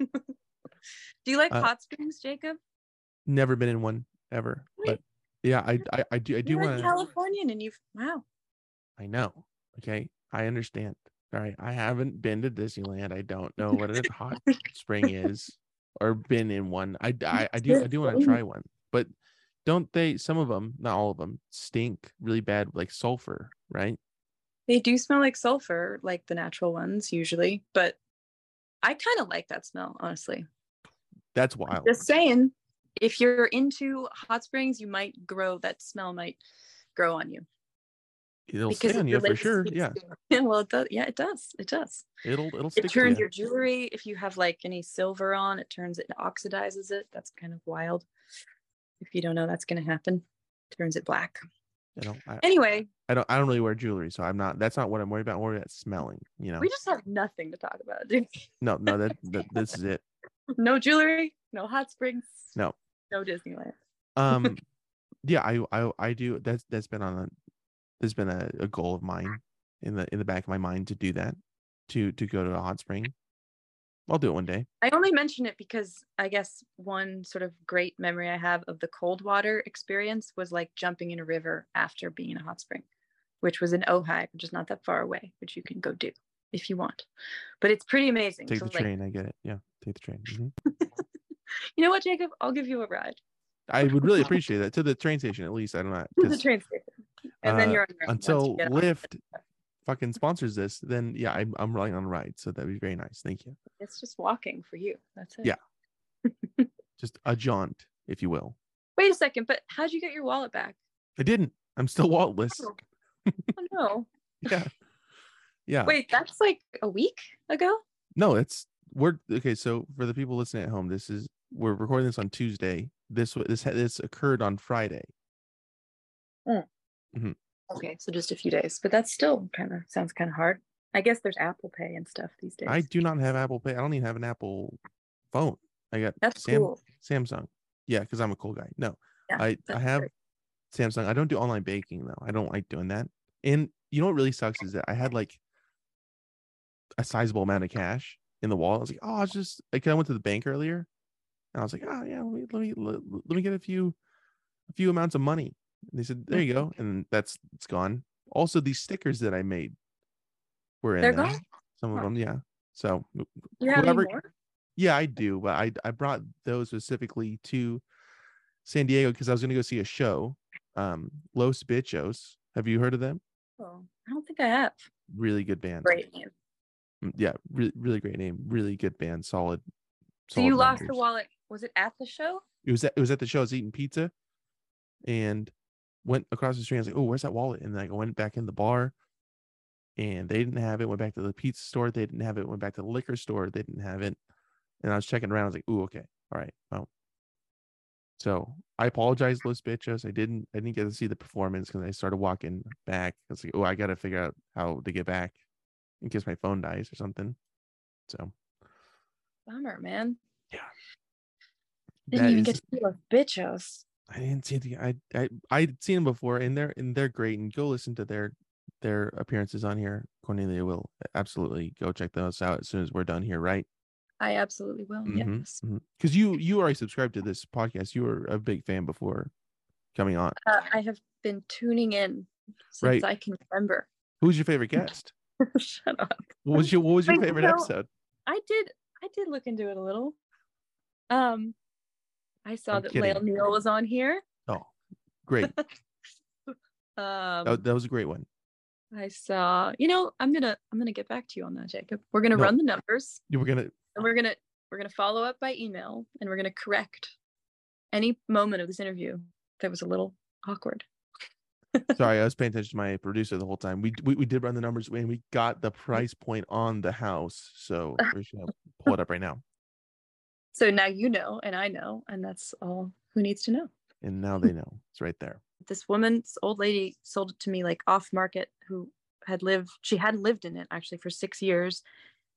B: Do you like
A: Uh,
B: hot springs, Jacob?
A: Never been in one ever.
B: Really?
A: But yeah, I. I, I do. I do
B: You're
A: want.
B: Californian and you've wow.
A: I know. Okay, I understand. All right, I haven't been to Disneyland. I don't know what a [LAUGHS] hot spring is, or been in one. I. I, I do. I do want to try one. But don't they? Some of them, not all of them, stink really bad, like sulfur, right?
B: They do smell like sulfur, like the natural ones usually, but I kind of like that smell, honestly.
A: That's wild.
B: Just saying, if you're into hot springs, you might grow that smell might grow on you.
A: It'll
B: because
A: stay
B: it
A: on you for sure. Yeah,
B: Yeah, [LAUGHS] well, it does. Yeah, it does. It does.
A: it'll it'll stick
B: It turns
A: you.
B: your jewelry. If you have like any silver on, it turns it oxidizes it. That's kind of wild. If you don't know that's going to happen, turns it black.
A: You know, I,
B: Anyway,
A: I don't I don't really wear jewelry, so I'm not. That's not what I'm worried about. I'm worried about smelling. You know.
B: We just have nothing to talk about, dude.
A: No, no, that, [LAUGHS] that this is it.
B: no jewelry, no hot springs,
A: No.
B: no Disneyland.
A: Um, [LAUGHS] yeah, I I I do. That's that's been on There's been a, a goal of mine in the in the back of my mind to do that, to to go to a hot spring. I'll do it one day.
B: I only mention it because I guess one sort of great memory I have of the cold water experience was like jumping in a river after being in a hot spring, which was in Ojai, which is not that far away, which you can go do if you want. But it's pretty amazing.
A: Take
B: So,
A: the
B: like,
A: train. I get it. Yeah, take the train. Mhm. [LAUGHS]
B: you know what, Jacob? I'll give you a ride
A: I would really appreciate that to the train station at least. I don't know [LAUGHS]
B: to the train station, and then
A: uh,
B: you're on your own you
A: until
B: get.
A: Lyft fucking sponsors this. Then yeah, I'm I'm relying on a ride, so that'd be very nice. Thank you.
B: It's just walking for you. That's it.
A: Yeah. [LAUGHS] Just a jaunt, if you will.
B: Wait a second, but how'd you get your wallet back?
A: I didn't. I'm still walletless.
B: Oh, [LAUGHS] oh no.
A: Yeah. Yeah.
B: Wait, that's like a week ago?
A: No, it's we're okay. So for the people listening at home, this is we're recording this on Tuesday. This this this occurred on Friday. Mm-hmm.
B: Okay, so just a few days, but that's still kind of sounds kind of hard. I guess there's Apple Pay and stuff these days.
A: I do not have Apple Pay. I don't even have an Apple phone. I got
B: That's
A: Sam-
B: cool.
A: Samsung. Yeah, because I'm a cool guy. No,
B: Yeah,
A: I I have
B: great.
A: Samsung. I don't do online baking though. I don't like doing that. And you know what really sucks is that I had like a sizable amount of cash in the wall. I was like, oh, it's just like I went to the bank earlier, and I was like, oh yeah, let me let me let, let me get a few a few amounts of money. And they said, there you go, and that's it's gone. Also, these stickers that I made were in
B: They're
A: there.
B: gone?
A: Some of
B: Huh.
A: them, yeah. So
B: you have more?
A: yeah, I do, but I I brought those specifically to San Diego because I was going to go see a show. Um, Los Bichos. Have you heard of them?
B: Oh, I don't think I have.
A: Really good band.
B: Great name.
A: Mm, Yeah, really really great name. Really good band. Solid.
B: So you lost the wallet. Was it at the show?
A: It was at, it was at the show. I was eating pizza, and went across the street. I was like, "Oh, where's that wallet?" And then I went back in the bar, and they didn't have it. Went back to the pizza store. They didn't have it. Went back to the liquor store. They didn't have it. And I was checking around. I was like, "Ooh, okay, all right, well." So I apologize, Los Bichos. I didn't. I didn't get to see the performance because I started walking back. I was like, "Oh, I got to figure out how to get back in case my phone dies or something." So
B: Bummer, man.
A: Yeah.
B: Didn't
A: that
B: even
A: is-
B: get to see those bitchos.
A: I didn't see the I I I'd seen them before and they're and they're great and go listen to their their appearances on here. Cornelia will absolutely go check those out as soon as we're done here, right?
B: I absolutely will.
A: Mhm,
B: Yes.
A: Because you you already subscribed to this podcast. You were a big fan before coming on.
B: Uh, I have been tuning in since
A: Right.
B: I can remember.
A: Who's your favorite guest? [LAUGHS]
B: Shut up.
A: What was your what was your favorite
B: so-
A: episode?
B: I did. I did look into it a little. Um, I saw
A: I'm
B: that
A: kidding.
B: Lael Neale was on here.
A: Oh, great. [LAUGHS]
B: Um,
A: That, that was a great one.
B: I saw. You know, I'm gonna I'm gonna get back to you on that, Jacob. We're gonna
A: No.
B: run the numbers,
A: We're gonna
B: and we're gonna we're gonna follow up by email, and we're gonna correct any moment of this interview that was a little awkward. [LAUGHS]
A: sorry, I was paying attention to my producer the whole time. We we, we did run the numbers and we got the price point on the house. So we're gonna pull it up right now.
B: So now you know, and I know, and that's all who needs to know.
A: And now they know. It's right there.
B: this woman, this old lady, sold it to me like off market. Who had lived? She hadn't lived in it actually for six years,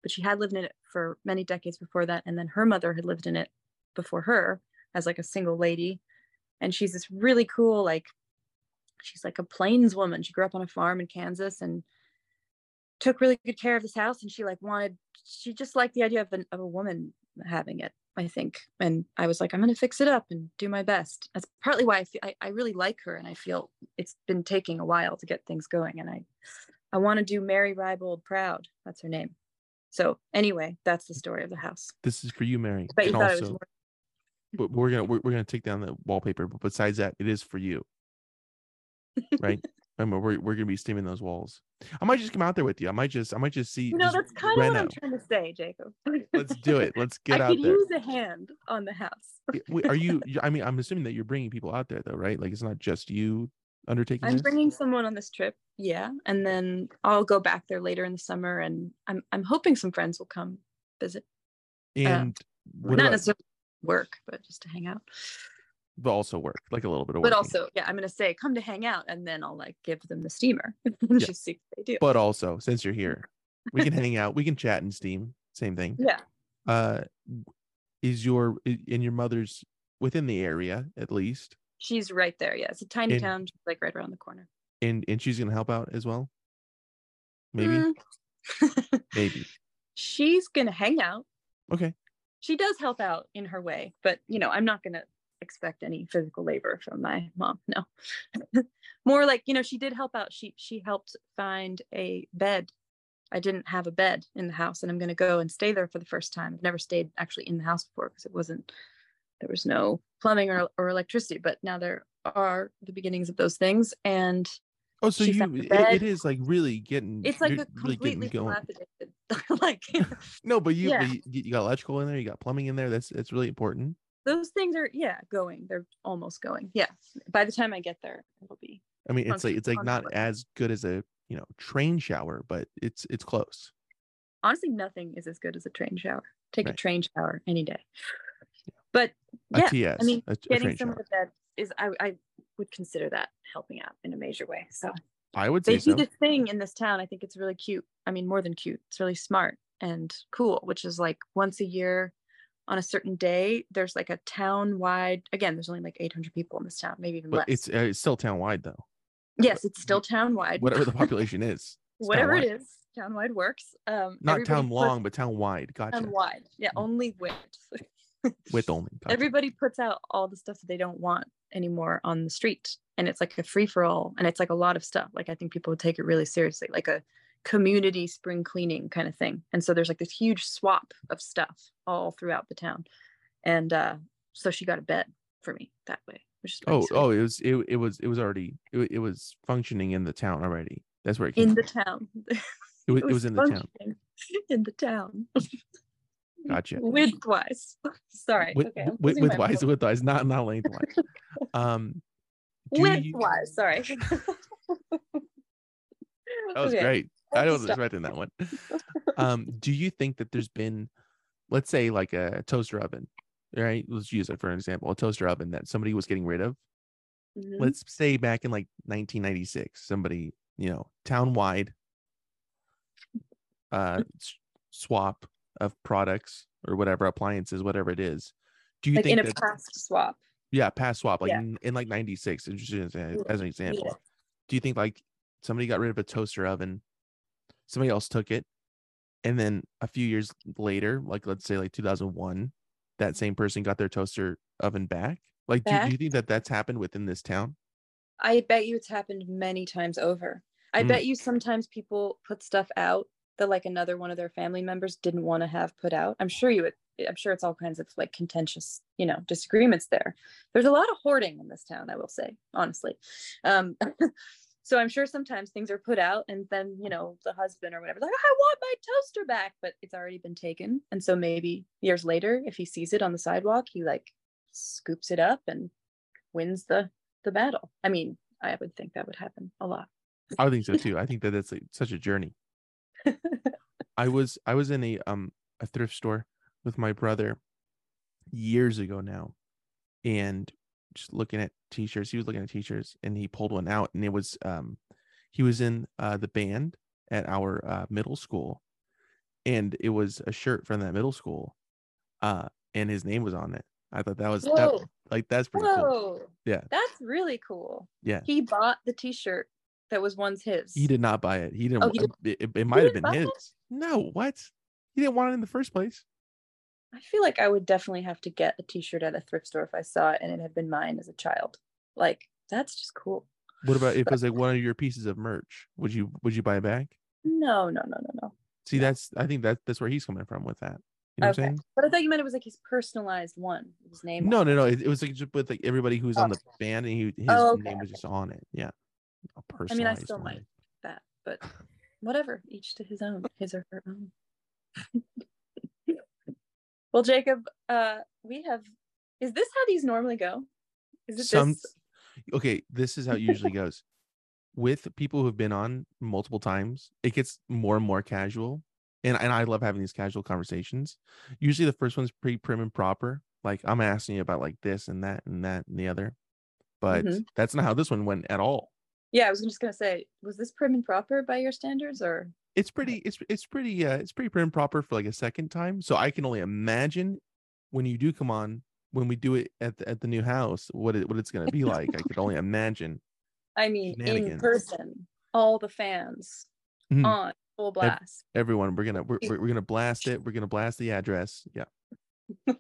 B: but she had lived in it for many decades before that. And then her mother had lived in it before her as like a single lady. And she's this really cool, like she's like a plains woman. She grew up on a farm in Kansas and took really good care of this house. And she like wanted, she just liked the idea of, an, of a woman having it. I think. And I was like, I'm going to fix it up and do my best. That's partly why I feel I, I really like her and I feel it's been taking a while to get things going. And I, I want to do Mary Rybold proud. That's her name. So anyway, that's the story of the house.
A: This is for you, Mary.
B: But you
A: and
B: thought it was more,
A: but we're gonna we're, we're gonna take down the wallpaper. But besides that, it is for you, [LAUGHS] right? Remember, we're we're gonna be steaming those walls. I might just come out there with you. I might just I might just see.
B: you know,
A: just
B: that's kind of what I'm trying to say, Jacob.
A: Let's do it. Let's [LAUGHS] get
B: I
A: out
B: could
A: there.
B: use a hand on the house.
A: Are you? [LAUGHS] I mean, I'm assuming that you're bringing people out there, though, right? Like it's not just you undertaking
B: I'm
A: this.
B: bringing someone on this trip, yeah, and then I'll go back there later in the summer, and I'm I'm hoping some friends will come visit.
A: Uh, and what
B: Not
A: about
B: necessarily work, but just to hang out.
A: But also work like a little bit of
B: but
A: work.
B: also yeah i'm gonna say come to hang out and then i'll like give them the steamer [LAUGHS] and
A: Yeah.
B: just see what they do
A: but also since you're here, we can hang [LAUGHS] out. We can chat and steam. Same thing.
B: yeah
A: Uh, is your in your mother's within the area at least,
B: she's right there yeah it's a tiny
A: And-
B: town like right around the corner
A: and and she's gonna help out as well. Maybe,
B: Mm. [LAUGHS]
A: maybe.
B: she's gonna hang out
A: Okay.
B: she does help out in her way but you know i'm not gonna expect any physical labor from my mom [LAUGHS] no more like you know she did help out she she helped find a bed i didn't have a bed in the house and i'm going to go and stay there for the first time i've never stayed actually in the house before because it wasn't there was no plumbing or, or electricity but now there are the beginnings of those things and
A: Oh, so you it, it is like really getting.
B: it's like a
A: really getting
B: completely
A: going.
B: dilapidated [LAUGHS] like
A: No, but you,
B: Yeah.
A: but you you got electrical in there. You got plumbing in there. That's that's really important.
B: Those things are yeah going. They're almost going. Yeah. By the time i get there it'll be
A: I mean, it's like it's like not as good as a you know train shower, but it's it's close.
B: honestly nothing is as good as a train shower. Take a train shower any day. But yeah
A: TS,
B: i mean
A: a,
B: getting some
A: shower.
B: of that is I, I would consider that helping out in a major way. So
A: I would
B: they
A: say
B: do
A: so.
B: this thing in this town i think it's really cute. I mean more than cute. It's really smart and cool which is like once a year on a certain day there's like a town wide again there's only like 800 people in this town maybe even
A: But
B: less
A: it's uh, it's still town wide though.
B: yes it's still town wide
A: Whatever the [LAUGHS] population is.
B: whatever it
A: town-wide.
B: is town wide works um
A: Not town
B: puts-
A: long, but town wide. Gotcha.
B: town wide yeah
A: Mm.
B: only width [LAUGHS]
A: Width only. Gotcha.
B: everybody puts out all the stuff that they don't want anymore on the street and it's like a free for all and it's like a lot of stuff like i think people would take it really seriously like a community spring cleaning kind of thing and so there's like this huge swap of stuff all throughout the town and uh so she got a bed for me that way which is
A: Oh,
B: nice.
A: oh, it was it, it was it was already it, it was functioning in the town already. That's where it came
B: in the
A: from.
B: town [LAUGHS]
A: It was, it was in the town.
B: in the town
A: Gotcha. [LAUGHS]
B: widthwise [LAUGHS] sorry
A: With,
B: okay
A: with, widthwise, widthwise, not not lengthwise. Um, do you-
B: widthwise sorry
A: that was
B: Okay,
A: great. I
B: I'll
A: was
B: just stop.
A: expecting that one. [LAUGHS] Um, do you think that there's been, let's say, like a toaster oven, right? Let's use it for an example. A toaster oven that somebody was getting rid of.
B: Mhm.
A: Let's say back in like 1996, somebody, you know, town wide, uh, swap of products or whatever appliances, whatever it is. Do you
B: like in
A: think
B: a
A: that?
B: past swap
A: yeah, past swap, like
B: Yeah.
A: in, in like 96, as, as an example.
B: yeah.
A: Do you think like somebody got rid of a toaster oven, somebody else took it, and then a few years later, like let's say like 2001, that same person got their toaster oven back? Like, do, do you think that that's happened within this town?
B: I bet you it's happened many times over. I
A: Mm.
B: bet you sometimes people put stuff out that like another one of their family members didn't want to have put out. I'm sure you would I'm sure it's all kinds of like contentious, you know, disagreements there. There's a lot of hoarding in this town, I will say, honestly. Um [LAUGHS] so I'm sure sometimes things are put out and then, you know, the husband or whatever, like, I want my toaster back, but it's already been taken. And so maybe years later, if he sees it on the sidewalk, he like scoops it up and wins the the battle. I mean, I would think that would happen a lot.
A: I would think so too. I think that that's like, such a journey. [LAUGHS] I was I was in a um a thrift store with my brother years ago now, and just looking at t-shirts. He was looking at t-shirts, and he pulled one out, and it was um he was in uh the band at our uh, middle school, and it was a shirt from that middle school, uh, and his name was on it. I thought that was that, like that's pretty
B: Whoa.
A: cool. Yeah.
B: That's really cool.
A: Yeah.
B: He bought the t-shirt that was once his.
A: He did not buy it. He didn't.
B: Oh, he didn't-
A: it, it, it might have been his.
B: it?
A: No, what? He didn't want it in the first place.
B: I feel like I would definitely have to get a t-shirt at a thrift store if I saw it and it had been mine as a child. Like that's just cool.
A: What about if it was like one of your pieces of merch? Would you would you buy it back?
B: No, no, no, no, no.
A: See,
B: No.
A: that's I think that that's where he's coming from with that. You know what I'm
B: okay.
A: saying?
B: But I thought you meant it was like his personalized one, his name.
A: No, no, no. It, it was like just with like everybody who's on
B: Oh.
A: the band, and he his
B: Oh, okay,
A: name was
B: okay.
A: just on it. Yeah, a
B: I
A: personalized
B: mean, I still
A: one.
B: might that, but whatever. Each to his own, his or her own. [LAUGHS] well, Jacob, uh, we have. Is this how these normally go? Is it
A: Some
B: this?
A: okay. This is how it usually goes. With people who've been on multiple times, it gets more and more casual, and and I love having these casual conversations. Usually, the first one's pretty prim and proper, like I'm asking you about like this and that and that and the other. But
B: Mhm.
A: that's not how this one went at all.
B: Yeah, I was just gonna say, was this prim and proper by your standards, or
A: It's pretty it's it's pretty uh it's pretty prim proper for like a second time. So I can only imagine when you do come on when we do it at the, at the new house what it what it's gonna be like. I could only [LAUGHS] imagine.
B: I mean, in person, all the fans
A: Mhm.
B: on full blast.
A: Everyone, we're gonna we're, we're we're gonna blast it. We're gonna blast the address. Yeah. [LAUGHS] we're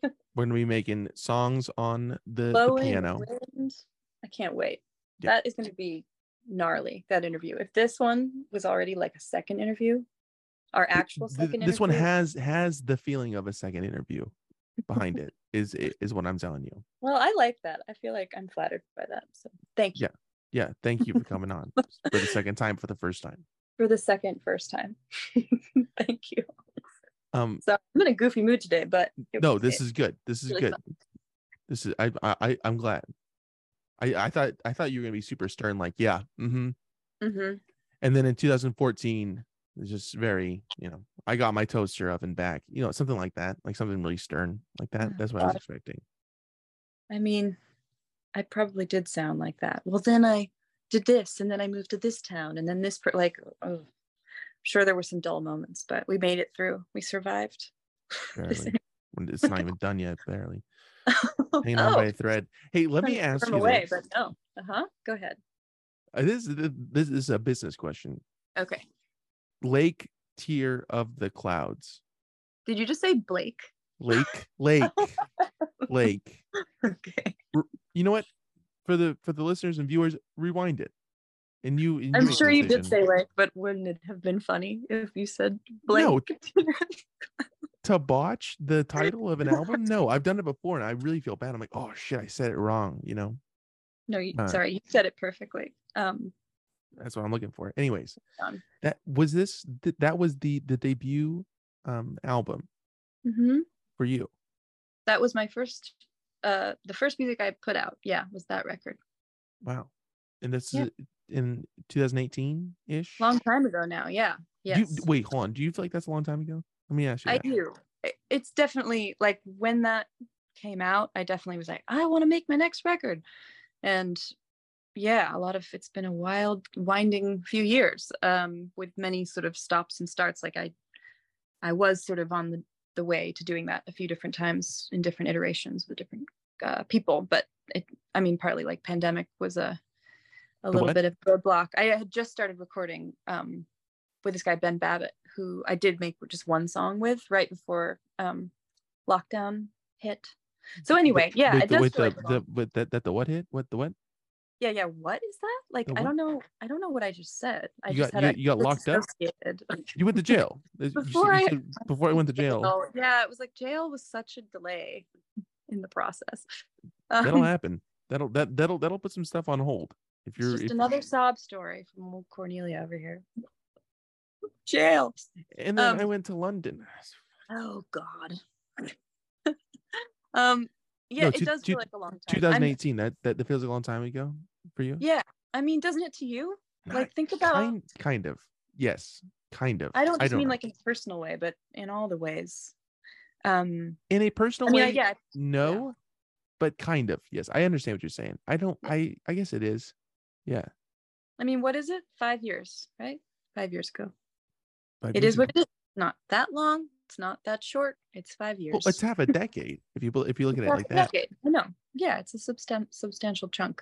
A: gonna be making songs on the, the piano.
B: wind. I can't wait.
A: Yeah.
B: That is going to be gnarly. That interview. If this one was already like a second interview, our actual second
A: this one has has the feeling of a second interview behind it is is what i'm telling you
B: Well, I like that. I feel like I'm flattered by that. So thank you
A: yeah yeah. thank you for coming on for the second time for the first time
B: for the second first time. [LAUGHS] thank you.
A: um
B: So I'm in a goofy mood today, but
A: no this is good this is
B: really
A: good this is I, I I- i'm glad i i thought i thought you were gonna be super stern like yeah mm-hmm
B: Mm-hmm.
A: and then in 2014 it's just very you know i got my toaster oven back you know something like that like something really stern like that
B: Oh,
A: that's what i was expecting
B: I mean, I probably did sound like that. Well, then I did this, and then I moved to this town, and then this, per- like, oh, sure there were some dull moments, but we made it through. We survived. [LAUGHS]
A: Barely [LAUGHS] it's not even done yet barely [LAUGHS] hanging on
B: oh,
A: by a thread hey let me ask you
B: away,
A: this.
B: but no. Uh huh. Go ahead.
A: Uh, this is this is a business question
B: Okay.
A: Lake Tear of the Clouds
B: Did you just say Blake?
A: lake [LAUGHS] lake lake [LAUGHS]
B: Okay.
A: you know what for the for the listeners and viewers rewind it and you and
B: I'm
A: the
B: sure you did say Lake, but wouldn't it have been funny if you said Blake?
A: No. To botch the title of an album? No [LAUGHS] i've done it before and i really feel bad. I'm like oh shit i said it wrong you know?
B: No, you,
A: Uh,
B: sorry, you said it perfectly. Um,
A: that's what i'm looking for. Anyways
B: Done.
A: that was this th- that was the the debut um album
B: mhm.
A: for you?
B: That was my first uh the first music i put out yeah was that record.
A: Wow. And this
B: Yeah.
A: is in 2018 ish
B: long time ago now yeah yes.
A: wait hold on do you feel like that's a long time ago let me ask you
B: i
A: that.
B: do it's definitely like when that came out i definitely was like i want to make my next record and yeah a lot of it's been a wild winding few years um with many sort of stops and starts like i i was sort of on the the way to doing that a few different times in different iterations with different uh, people but it i mean partly like pandemic was a a
A: The
B: little
A: what?
B: bit of a block. i had just started recording um with this guy ben babbitt who i did make just one song with right before um lockdown hit. So anyway yeah
A: with
B: it does
A: with
B: feel
A: the,
B: like
A: the with that that the what hit? What the what?
B: Yeah yeah what is that? Like
A: The
B: i don't know i don't know what i just said. I
A: You
B: just
A: got-
B: had
A: you- you got locked up? [LAUGHS] you went to jail. [LAUGHS]
B: Before
A: you
B: I-
A: said before i went to [LAUGHS] jail.
B: Oh, yeah it was like jail was such a delay in the process. Um,
A: that'll happen. That'll that that'll that'll put some stuff on hold if you're
B: just
A: if,
B: another sob story from old cornelia over here jail.
A: And then i
B: um,
A: went to london.
B: Oh god. [LAUGHS] Um yeah
A: No,
B: it
A: two-
B: does
A: two-
B: feel like a long time. I'm-
A: 2018 that, that that feels like a long time ago for you?
B: Yeah i mean doesn't it to you?
A: Not
B: like think about
A: kind kind of. Yes kind of.
B: I don't just mean
A: know.
B: like in a personal way but in all the ways. Um
A: in a personal
B: i mean
A: way
B: I, yeah
A: no but kind of yes. I understand what you're saying. I don't
B: Yeah.
A: i i guess it is. Yeah.
B: I mean what is it? Five years right? Five years ago
A: five
B: It is what it is. Not that long. It's not that short. It's five years.
A: well, it's half a decade if you if you look at it like that.
B: decade. i know. Yeah it's a substan- substantial chunk.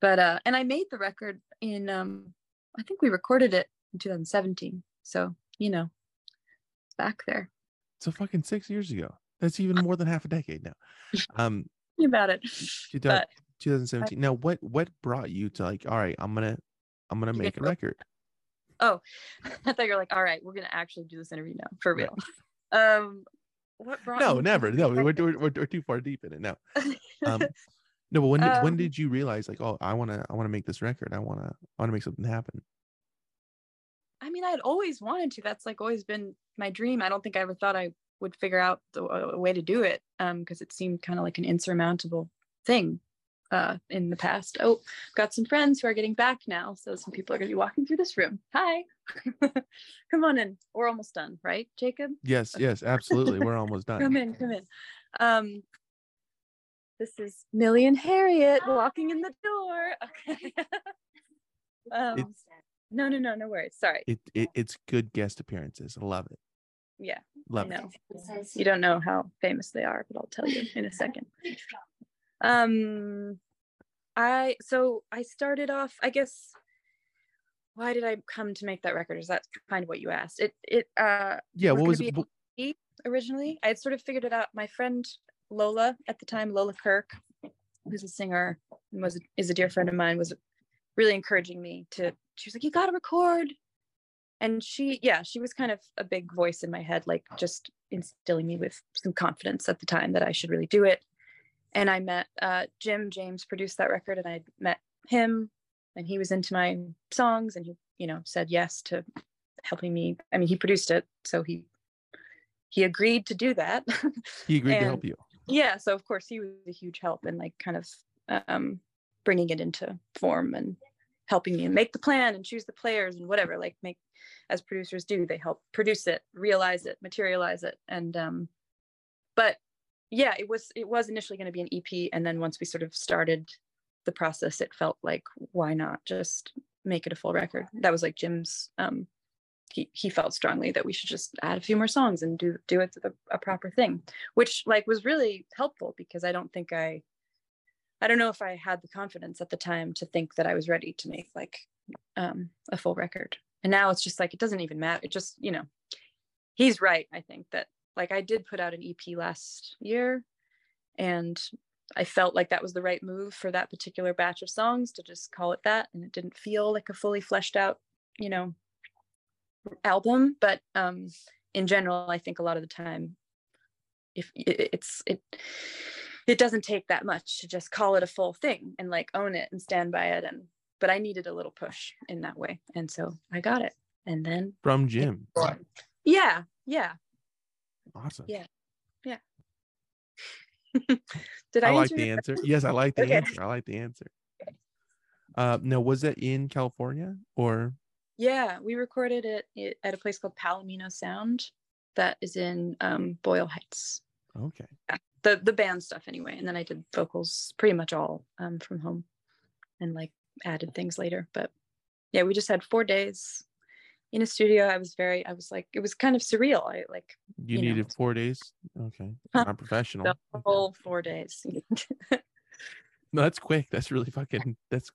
B: But uh and i made the record in um i think we recorded it in 2017 so you know it's back there.
A: So fucking six years ago. That's even more than half a decade now. [LAUGHS] Um
B: about it.
A: 2000
B: but
A: 2017 now what what brought you to like all right i'm gonna i'm gonna make a record
B: oh [LAUGHS] i thought you were like all right we're gonna actually do this interview now for
A: Right.
B: real. Um what brought
A: no never. No we're, we're, we're, we're too far deep in it now [LAUGHS] um no but when did, when
B: Um,
A: did you realize like oh i want to i want to make this record. I want to i want to make something happen.
B: I mean, I'd always wanted to. That's like always been my dream. I don't think I ever thought I would figure out the, a way to do it um because it seemed kind of like an insurmountable thing uh in the past. Oh, got some friends who are getting back now, so some people are going to be walking through this room. Hi. [LAUGHS] come on in. We're almost done, right, Jacob?
A: yes yes absolutely we're almost done [LAUGHS]
B: Come in, come in. Um this is Millie and Harriet walking in the door. [LAUGHS] Okay. um,
A: It's-
B: no, no, no, no worries. Sorry.
A: It, it it's good guest appearances. I love it.
B: Yeah,
A: Love
B: I
A: it.
B: You don't know how famous they are, but I'll tell you in a second. Um, I so I started off. I guess. Why did I come to make that record? Is that kind of what you asked? It it uh
A: Yeah.
B: was
A: What was it?
B: a- originally. I had sort of figured it out. My friend Lola at the time, Lola Kirke, who's a singer and was is a dear friend of mine, was really encouraging me to. She was like, "You got to record," and she, yeah, she was kind of a big voice in my head, like just instilling me with some confidence at the time that I should really do it. And I met uh, Jim James produced that record, and I met him, and he was into my songs, and he, you know, said yes to helping me. I mean, he produced it, so he he agreed to do that. [LAUGHS]
A: He agreed to help you.
B: yeah so of course he was a huge help in like kind of um bringing it into form and helping me make the plan and choose the players and whatever like make as producers do they help produce it realize it materialize it and um but yeah it was it was initially going to be an ep and then once we sort of started the process it felt like why not just make it a full record that was like jim's um he, he felt strongly that we should just add a few more songs and do do it the, a proper thing which like was really helpful because I don't think I I don't know if I had the confidence at the time to think that I was ready to make like um a full record. And now it's just like it doesn't even matter. It just, you know, he's right, I think that like I did put out an EP last year and I felt like that was the right move for that particular batch of songs to just call it that and it didn't feel like a fully fleshed out, you know, album, but um in general, I think a lot of the time if it's it it doesn't take that much to just call it a full thing and like own it and stand by it and but i needed a little push in that way and so i got it. And then
A: From Jim.
B: yeah yeah
A: Awesome.
B: Yeah. Yeah. [LAUGHS] Did i,
A: I like the answer. Yes, I like the
B: Okay.
A: answer. I like the answer. Uh, now, was it in California or
B: yeah we recorded it at a place called palomino sound that is in um boyle heights
A: okay?
B: Yeah, the the band stuff anyway and then i did vocals pretty much all um from home and like added things later but yeah we just had four days in a studio i was very i was like it was kind of surreal i like
A: You,
B: You know.
A: needed four days. Okay, [LAUGHS] not professional.
B: the
A: Okay.
B: whole four days [LAUGHS]
A: No, that's quick. That's really fucking. That's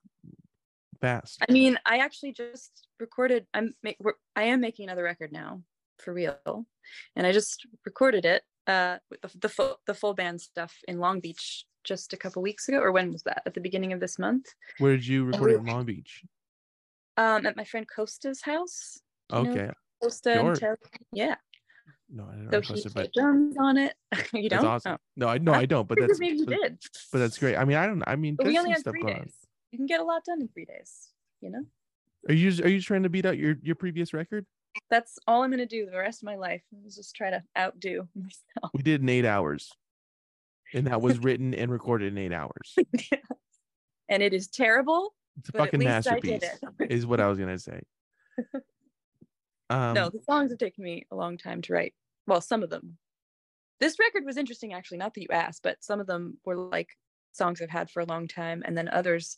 A: fast.
B: i mean i actually just recorded i'm ma- we're- i am making another record now for real and i just recorded it uh with the, the full the full band stuff in long beach just a couple weeks ago or when was that at the beginning of this month
A: Where did you record it in Long Beach?
B: um at my friend costa's house You know
A: Okay.
B: Costa
A: Sure.
B: Terry. Yeah.
A: No, I don't know.
B: So he
A: but
B: drums on it. [LAUGHS] you don't?
A: awesome.
B: Oh.
A: No, I no, I don't. But [LAUGHS] that's
B: maybe you
A: but,
B: did.
A: but that's great. I mean, I don't. I mean,
B: we only
A: stuff
B: three
A: going on.
B: days. You can get a lot done in three days. You know,
A: Are you are you trying to beat out your your previous record?
B: that's all I'm gonna do the rest of my life. Is just try to outdo myself.
A: We did in eight hours, and that was written and recorded in eight hours. [LAUGHS]
B: and it is terrible.
A: It's a fucking
B: least I did
A: masterpiece, is what I was gonna say. Um,
B: no, the songs have taken me a long time to write. Well, some of them. This record was interesting, actually. Not that you asked, but some of them were like songs I've had for a long time, and then others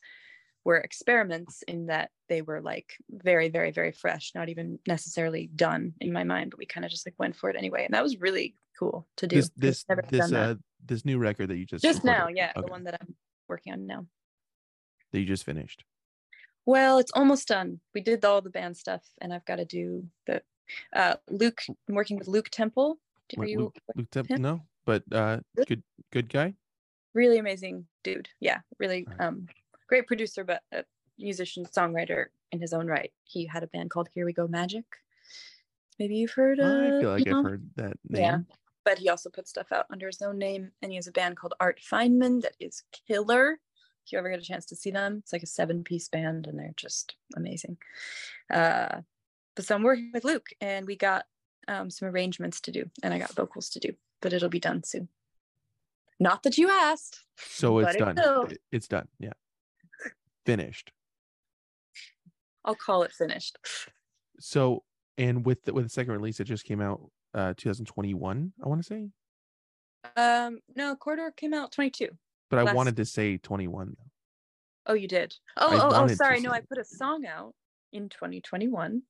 B: were experiments in that they were like very, very, very fresh, not even necessarily done in my mind, but we kind of just like went for it anyway, and that was really cool to do.
A: this this
B: never
A: this
B: done
A: uh this new record that you just
B: just now, yeah,
A: okay,
B: the one that I'm working on now.
A: that you just finished.
B: Well, it's almost done. We did all the band stuff, and I've got to do the uh, Luke. I'm working with Luke Temple.
A: Wait,
B: you
A: Luke, Luke Temp- no, but uh, good good guy.
B: really amazing dude. Yeah, really
A: Right.
B: um great producer, but a musician, songwriter in his own right. He had a band called Here We Go Magic. Maybe you've heard of
A: I feel like I've
B: know?
A: heard that name.
B: Yeah. But he also puts stuff out under his own name, and he has a band called Art Feynman that is killer. You ever get a chance to see them, it's like a seven-piece band, and they're just amazing. Uh, but so I'm working with Luke, and we got um, some arrangements to do, and I got vocals to do, but it'll be done soon. Not that you asked.
A: So it's done. It- It's done. Yeah, finished.
B: I'll call it finished.
A: So and with the, with the second release, it just came out uh 2021. I want to say.
B: Um, no, Corridor came out 22.
A: But I wanted to say 21 though.
B: Oh, you did. Oh,
A: I
B: oh, oh,
A: wanted to
B: sorry. No,
A: say-
B: I put a song out in 2021.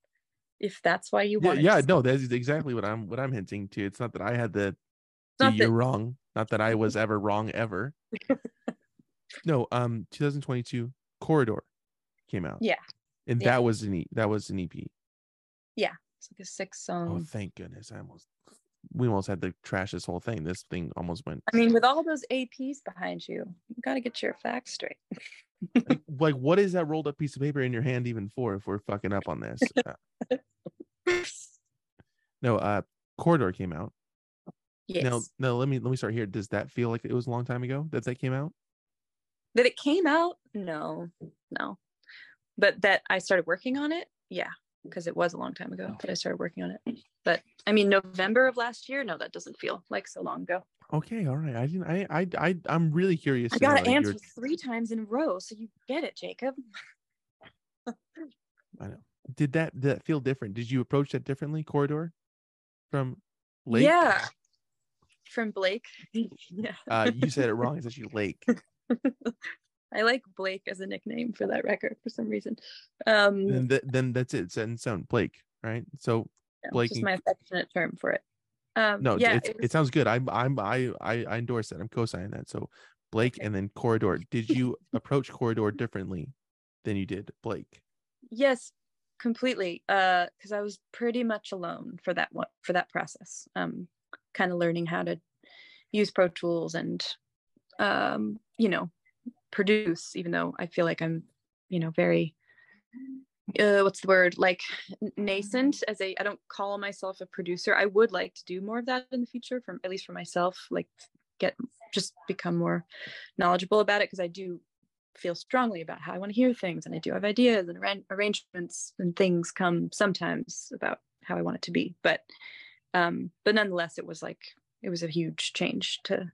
B: If that's why you
A: Yeah,
B: want.
A: yeah, no, that's exactly what I'm what I'm hinting to. It's not that I had the the
B: Not
A: year
B: that-
A: wrong, not that I was ever wrong ever. [LAUGHS] no, um 2022 Corridor came out.
B: Yeah.
A: And
B: Yeah.
A: that was an e- that was an EP. Yeah.
B: It's like a six
A: Oh,
B: song.
A: Oh, thank goodness. I almost we almost had to trash this whole thing. This thing almost went
B: I mean, with all those EPs behind you, you got to get your facts straight. [LAUGHS]
A: like what is that rolled up piece of paper in your hand even for if we're fucking up on this? [LAUGHS] Uh, no, uh Corridor came out.
B: yes.
A: Now, no, let me let me start here. Does that feel like it was a long time ago that that came out?
B: that it came out no no but that i started working on it yeah because it was a long time ago that i started working on it but i mean november of last year no that doesn't feel like so long ago
A: Okay, all right. I didn't. I I I I'm really curious.
B: i got to
A: like,
B: answer
A: your-
B: three times in a row so you get it jacob [LAUGHS]
A: I know. Did that did that feel different? Did you approach that differently, corridor, from Lake?
B: yeah from blake [LAUGHS] yeah
A: Uh, you said it wrong. It's actually Lake. [LAUGHS]
B: i like blake as a nickname for that record for some reason um
A: then th- then that's it. It's set in stone. Blake, right? So
B: yeah,
A: Blake
B: just my affectionate term for it um
A: no,
B: yeah it
A: it,
B: was-
A: sounds good. I'm I'm I I I endorse that. I'm co-signing that. So Blake
B: Okay.
A: and then corridor. Did [LAUGHS] you approach corridor differently than you did Blake?
B: yes completely uh because i was pretty much alone for that one for that process um kind of learning how to use pro tools and um you know produce even though i feel like i'm you know very uh what's the word like nascent as a i don't call myself a producer i would like to do more of that in the future from at least for myself like get just become more knowledgeable about it because i do feel strongly about how I want to hear things, and I do have ideas and arran- arrangements and things come sometimes about how I want it to be. But um, but nonetheless, it was like it was a huge change to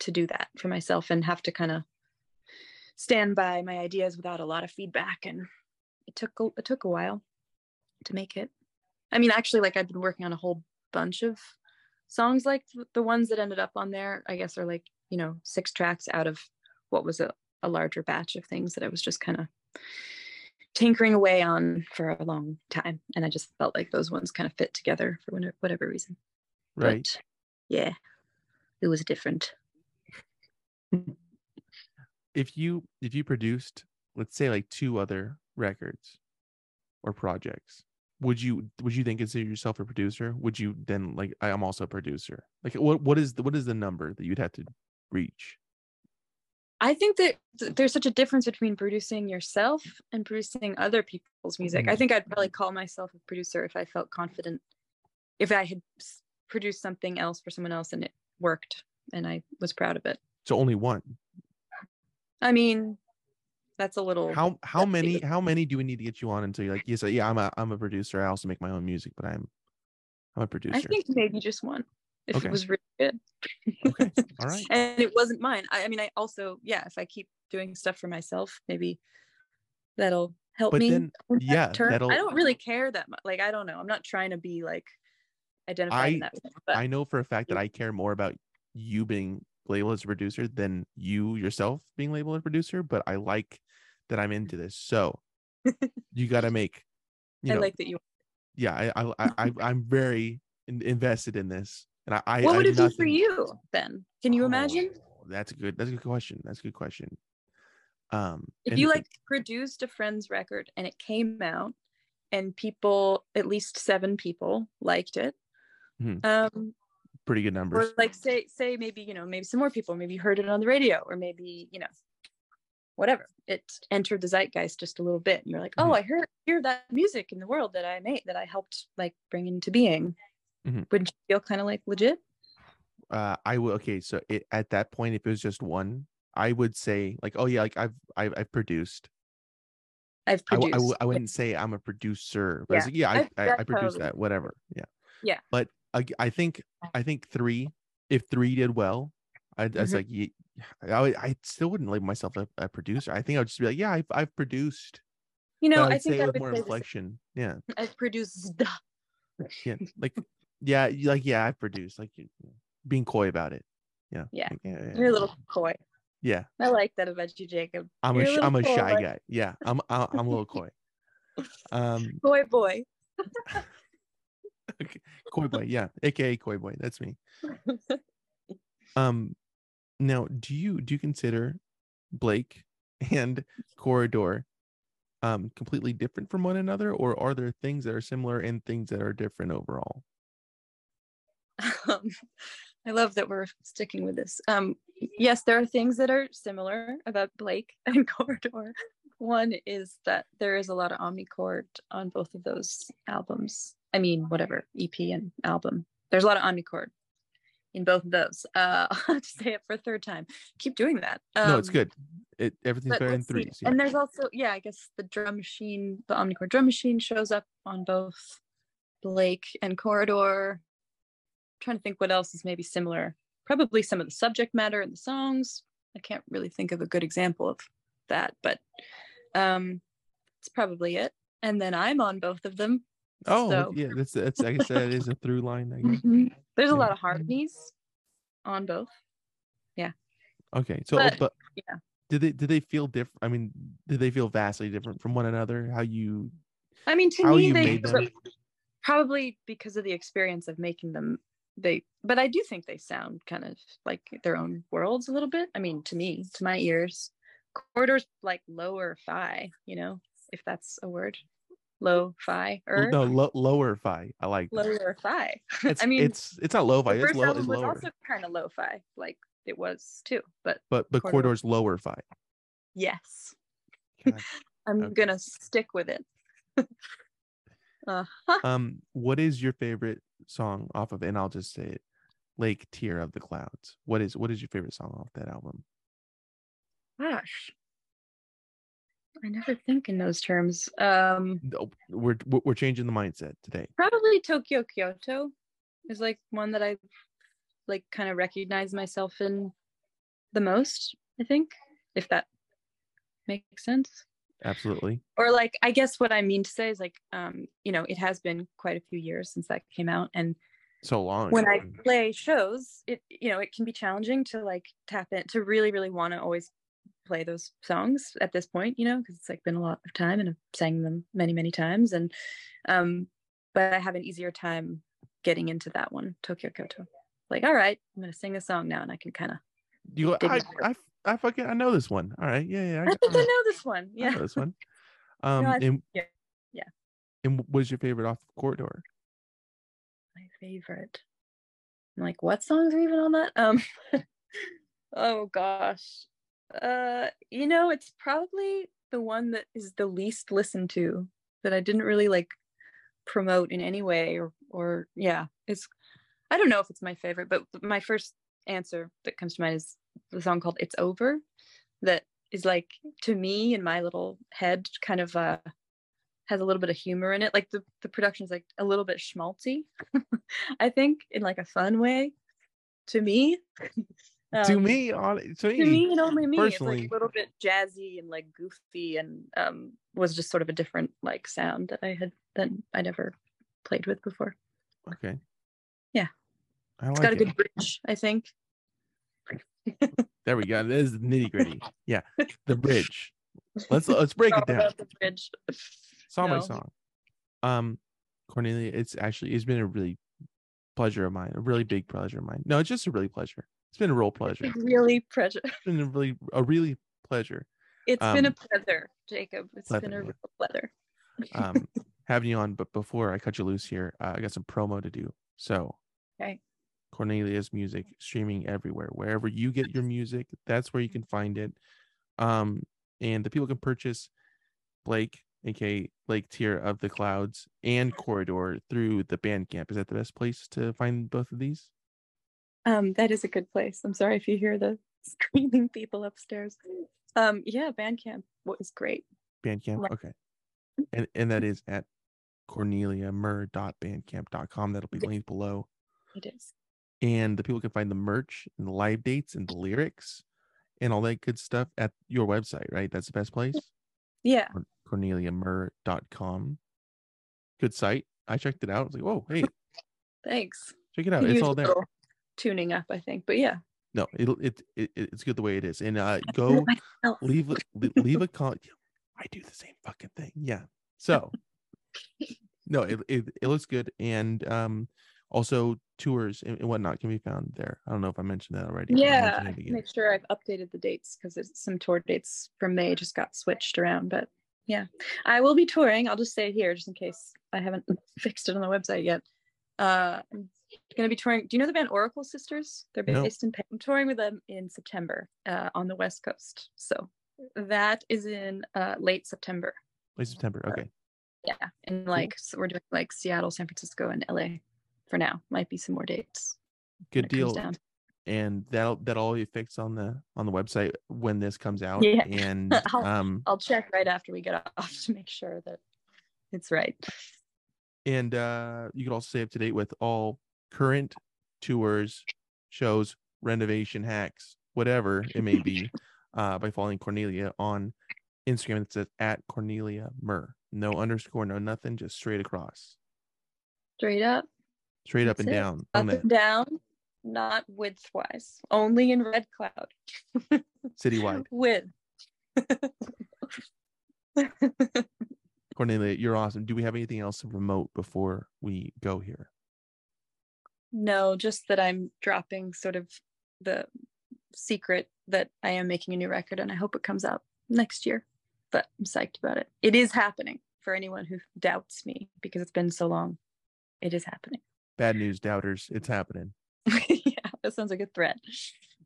B: to do that for myself and have to kind of stand by my ideas without a lot of feedback, and it took a, it took a while to make it. I mean, actually, like I've been working on a whole bunch of songs like the ones that ended up on there. I guess are like you know six tracks out of what was a a larger batch of things that I was just kind of tinkering away on for a long time. And I just felt like those ones kind of fit together for whatever, whatever reason.
A: Right.
B: But yeah, it was different. [LAUGHS]
A: if you if you produced let's say like two other records or projects would you would you then consider yourself a producer would you then like I- i'm also a producer like what what is the what is the number that you'd have to reach
B: I think that there's such a difference between producing yourself and producing other people's music. I
A: Mhm.
B: think I'd probably call myself a producer if I felt confident, if I had produced something else for someone else and it worked and I was proud of it.
A: so only one
B: I mean, that's a little.
A: how how many how many do we need to get you on until you're like you say yeah i'm a i'm a producer i also make my own music but i'm i'm a producer
B: I think maybe just one if
A: Okay.
B: it was really good.
A: okay [LAUGHS] all right
B: and it wasn't mine. I, I mean, I also, yeah, if I keep doing stuff for myself, maybe that'll help
A: But
B: me.
A: then, yeah, that'll-
B: I don't really care that much. Like, I don't know. I'm not trying to be like identified in
A: I-
B: that way. But
A: i know for a fact that mm. i care more about you being labeled as a producer than you yourself being labeled as a producer but i like that i'm into this so you got to make you
B: I
A: know
B: like that you.
A: yeah i i, I I- [LAUGHS] i'm very in, invested in this and i i
B: What would
A: have
B: it be for you then? Can you imagine
A: Oh, that's a good that's a good question that's a good question um
B: if
A: and-
B: you like produced a friend's record and it came out and people, at least seven people, liked it?
A: Mhm.
B: Um,
A: pretty good
B: or
A: numbers
B: like say say maybe you know maybe some more people maybe heard it on the radio or maybe you know whatever it entered the zeitgeist just a little bit and you're like oh
A: Mhm.
B: i heard hear that music in the world that i made that i helped like bring into being
A: Mhm.
B: wouldn't you feel kind of like legit
A: uh i will okay so it, at that point if it was just one i would say like oh yeah like i've i've, I've produced
B: i've
A: I,
B: produced
A: I, I
B: Yeah.
A: wouldn't say i'm a producer but
B: Yeah,
A: like, yeah i
B: I've-
A: i, produced that whatever yeah
B: Yeah.
A: but I, I think i think three if three did well i was
B: Mhm.
A: like I, I still wouldn't label myself a, a producer i think i would just be like yeah i've, I've produced
B: you know
A: i
B: think i
A: with
B: would
A: more
B: say the same.
A: inflection yeah
B: i've produced
A: yeah [LAUGHS] like yeah like yeah i've produced like you- being coy about it yeah
B: Yeah.
A: like, yeah, yeah,
B: you're a little coy
A: Yeah,
B: I like that about you, Jacob.
A: I'm
B: You're
A: a
B: a
A: I'm a shy
B: coy.
A: guy. Yeah, I'm I- I'm a little coy. [LAUGHS] Um,
B: Boy, [LAUGHS] boy.
A: coy boy. Yeah, aka coy boy. That's me. Um, now do you do you consider Blake and Corridor um completely different from one another, or are there things that are similar and things that are different overall?
B: um, [LAUGHS] I love that we're sticking with this. Um, yes, there are things that are similar about Blake [LAUGHS] and Corridor. One is that there is a lot of omnichord on both of those albums. I mean, whatever EP and album. There's a lot of omnichord in both of those. Uh, [LAUGHS] I'll have to say it for a third time. Keep doing that.
A: no, it's
B: Um,
A: good. It everything's better in threes. Yeah.
B: And there's also, yeah, I guess the drum machine, the omnichord drum machine shows up on both Blake and Corridor. trying to think what else is maybe similar. Probably some of the subject matter in the songs. I can't really think of a good example of that, but um it's probably it. And then I'm on both of them.
A: oh,
B: so-
A: yeah. That's that's I guess that is a through line. I guess. [LAUGHS]
B: There's a lot of harmonies on both. Yeah.
A: Okay, so
B: But,
A: but
B: yeah.
A: did they did they feel different? I mean, did they feel vastly different from one another? How you
B: I mean, to me, they probably because of the experience of making them they but i do think they sound kind of like their own worlds a little bit i mean to me to my ears corridors like lower fi you know if that's a word low fi or
A: No, lo- lower fi. I like. that.
B: lower fi [LAUGHS] i mean
A: it's it's not low fi.
B: the
A: It's low.
B: album
A: It's
B: was also kind of low fi like it was too but
A: But but
B: Corridor.
A: corridor's lower fi.
B: yes [LAUGHS] i'm
A: Okay.
B: gonna stick with it [LAUGHS] uh
A: Um, what is your favorite song off of? And I'll just say it, Lake Tear of the Clouds. What is what is your favorite song off that album?
B: gosh i never think in those terms um
A: No, we're we're we're changing the mindset today.
B: probably Tokyo Kyoto is like one that I like kind of recognize myself in the most, I think, if that makes sense.
A: Absolutely.
B: Or like I guess what I mean to say is like um, you know, it has been quite a few years since that came out and
A: So long.
B: when I play shows, it you know, it can be challenging to like tap in to really really want to always play those songs at this point, you know, because it's like been a lot of time and I've sang them many many times and um but I have an easier time getting into that one, Tokyo Kyoto. Like, all right, I'm to sing a song now and I can kind of
A: you go. I, I I fucking I know this one. All right. Yeah yeah.
B: I [LAUGHS] think I know this one.
A: I
B: Yeah.
A: know this one. [LAUGHS] Um,
B: I-
A: and
B: yeah, yeah.
A: And what is your favorite off of corridor?
B: My favorite. I'm like, what songs are even on that? Um [LAUGHS] oh gosh. Uh you know, it's probably the one that is the least listened to that I didn't really like promote in any way or or yeah, it's I don't know if it's my favorite, but my first answer that comes to mind is the song called It's Over that is like to me in my little head kind of uh has a little bit of humor in it. Like the, the production is like a little bit schmaltzy, [LAUGHS] I think, in like a fun way to me. [LAUGHS]
A: to
B: Um,
A: me, on to me,
B: to me and only me it's like a little bit jazzy and like goofy and um was just sort of a different like sound that i had that i never played with before
A: Okay.
B: Yeah.
A: I
B: it's
A: like
B: got a good bridge i think
A: There we go. This is nitty gritty. [LAUGHS] Yeah, the bridge. Let's let's break it down.
B: the bridge
A: Song by song. Um, Cornelia, it's actually it's been a really pleasure of mine, a really big pleasure of mine. No, it's just a really pleasure. It's been a real pleasure.
B: It's
A: It's
B: really pleasure
A: been a really a really pleasure
B: It's been a
A: Um,
B: pleasure jacob It's been
A: pleasure,
B: a real pleasure
A: um [LAUGHS] having you on. But before I cut you loose here, uh, I got some promo to do. So
B: okay
A: Cornelia's music streaming everywhere. Wherever you get your music, that's where you can find it. Um, and the people can purchase Blake, aka Blake Tear of the Clouds, and Corridor through the Bandcamp. Is that the best place to find both of these?
B: Um that is a good place i'm sorry if you hear the [LAUGHS] screaming people upstairs um yeah bandcamp was great
A: Bandcamp. Okay. And and that is at corneliamurr.bandcamp.com. That'll be linked below.
B: it is
A: And the people can find the merch and the live dates and the lyrics and all that good stuff at your website, right? That's the best place.
B: yeah
A: Cor- corneliamurr.com. Good site. I checked it out. I was like, whoa, hey, [LAUGHS]
B: thanks
A: check it out. It's all there.
B: Tuning up i think but yeah
A: no, it'll it, it it's good the way it is. And uh [LAUGHS] go leave a leave a comment. I do the same fucking thing. Yeah. So [LAUGHS] no, it, it it looks good, and um also tours and, whatnot can be found there. I don't know if I mentioned that already.
B: Yeah, I can make sure I've updated the dates because some tour dates from May just got switched around. But yeah, I will be touring. I'll just say it here just in case I haven't [LAUGHS] fixed it on the website yet. Uh, I'm going to be touring. Do you know the band Oracle Sisters? They're
A: No.
B: based in. Penn. I'm touring with them in September uh, on the West Coast. So that is in uh, late September.
A: Late September. Okay.
B: Yeah, and like so we're doing like Seattle, San Francisco, and LA for now. Might be some more dates.
A: Good deal. And that'll that'll all be fixed on the on the website when this comes out.
B: Yeah.
A: And [LAUGHS]
B: I'll-
A: um
B: I'll check right after we get [LAUGHS] off to make sure that it's right.
A: and uh you can also stay up to date with all current tours, shows, renovation hacks, whatever it may be, [LAUGHS] uh by following Cornelia on Instagram. It says at Cornelia Murr. No underscore, no nothing, just straight across.
B: Straight up,
A: Straight up
B: That's
A: and
B: it.
A: down.
B: up and down, not widthwise, only in red cloud. [LAUGHS]
A: Citywide.
B: Width. [LAUGHS]
A: Cornelia, you're awesome. Do we have anything else to promote before we go here?
B: No, just that I'm dropping sort of the secret that I am making a new record and I hope it comes out next year. But I'm psyched about it. It is happening for anyone who doubts me because it's been so long. It is happening.
A: Bad news, doubters. It's happening. [LAUGHS]
B: yeah, that sounds like a threat.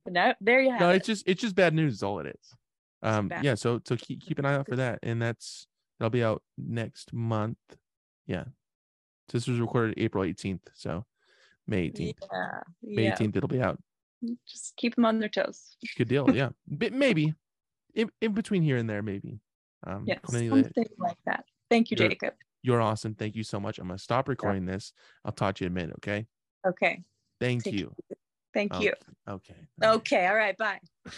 B: But now there you have
A: no,
B: it.
A: it's just it's just bad news. Is all it is. Um, yeah. So so keep keep an eye out for that, and that's that'll be out next month. Yeah. So this was recorded April 18th, so May 18th.
B: Yeah,
A: May
B: yeah.
A: 18th, it'll be out.
B: Just keep them on their toes.
A: Good deal. Yeah, [LAUGHS] but maybe in, in between here and there, maybe. Um,
B: Yes, something like that. Thank you,
A: You're-
B: Jacob.
A: you're awesome. Thank you so much. I'm gonna stop recording this. I'll talk to you in a minute. Okay.
B: Okay.
A: Thank
B: Take
A: you.
B: Thank
A: Okay.
B: you.
A: Okay.
B: Okay. All right. Bye. [LAUGHS]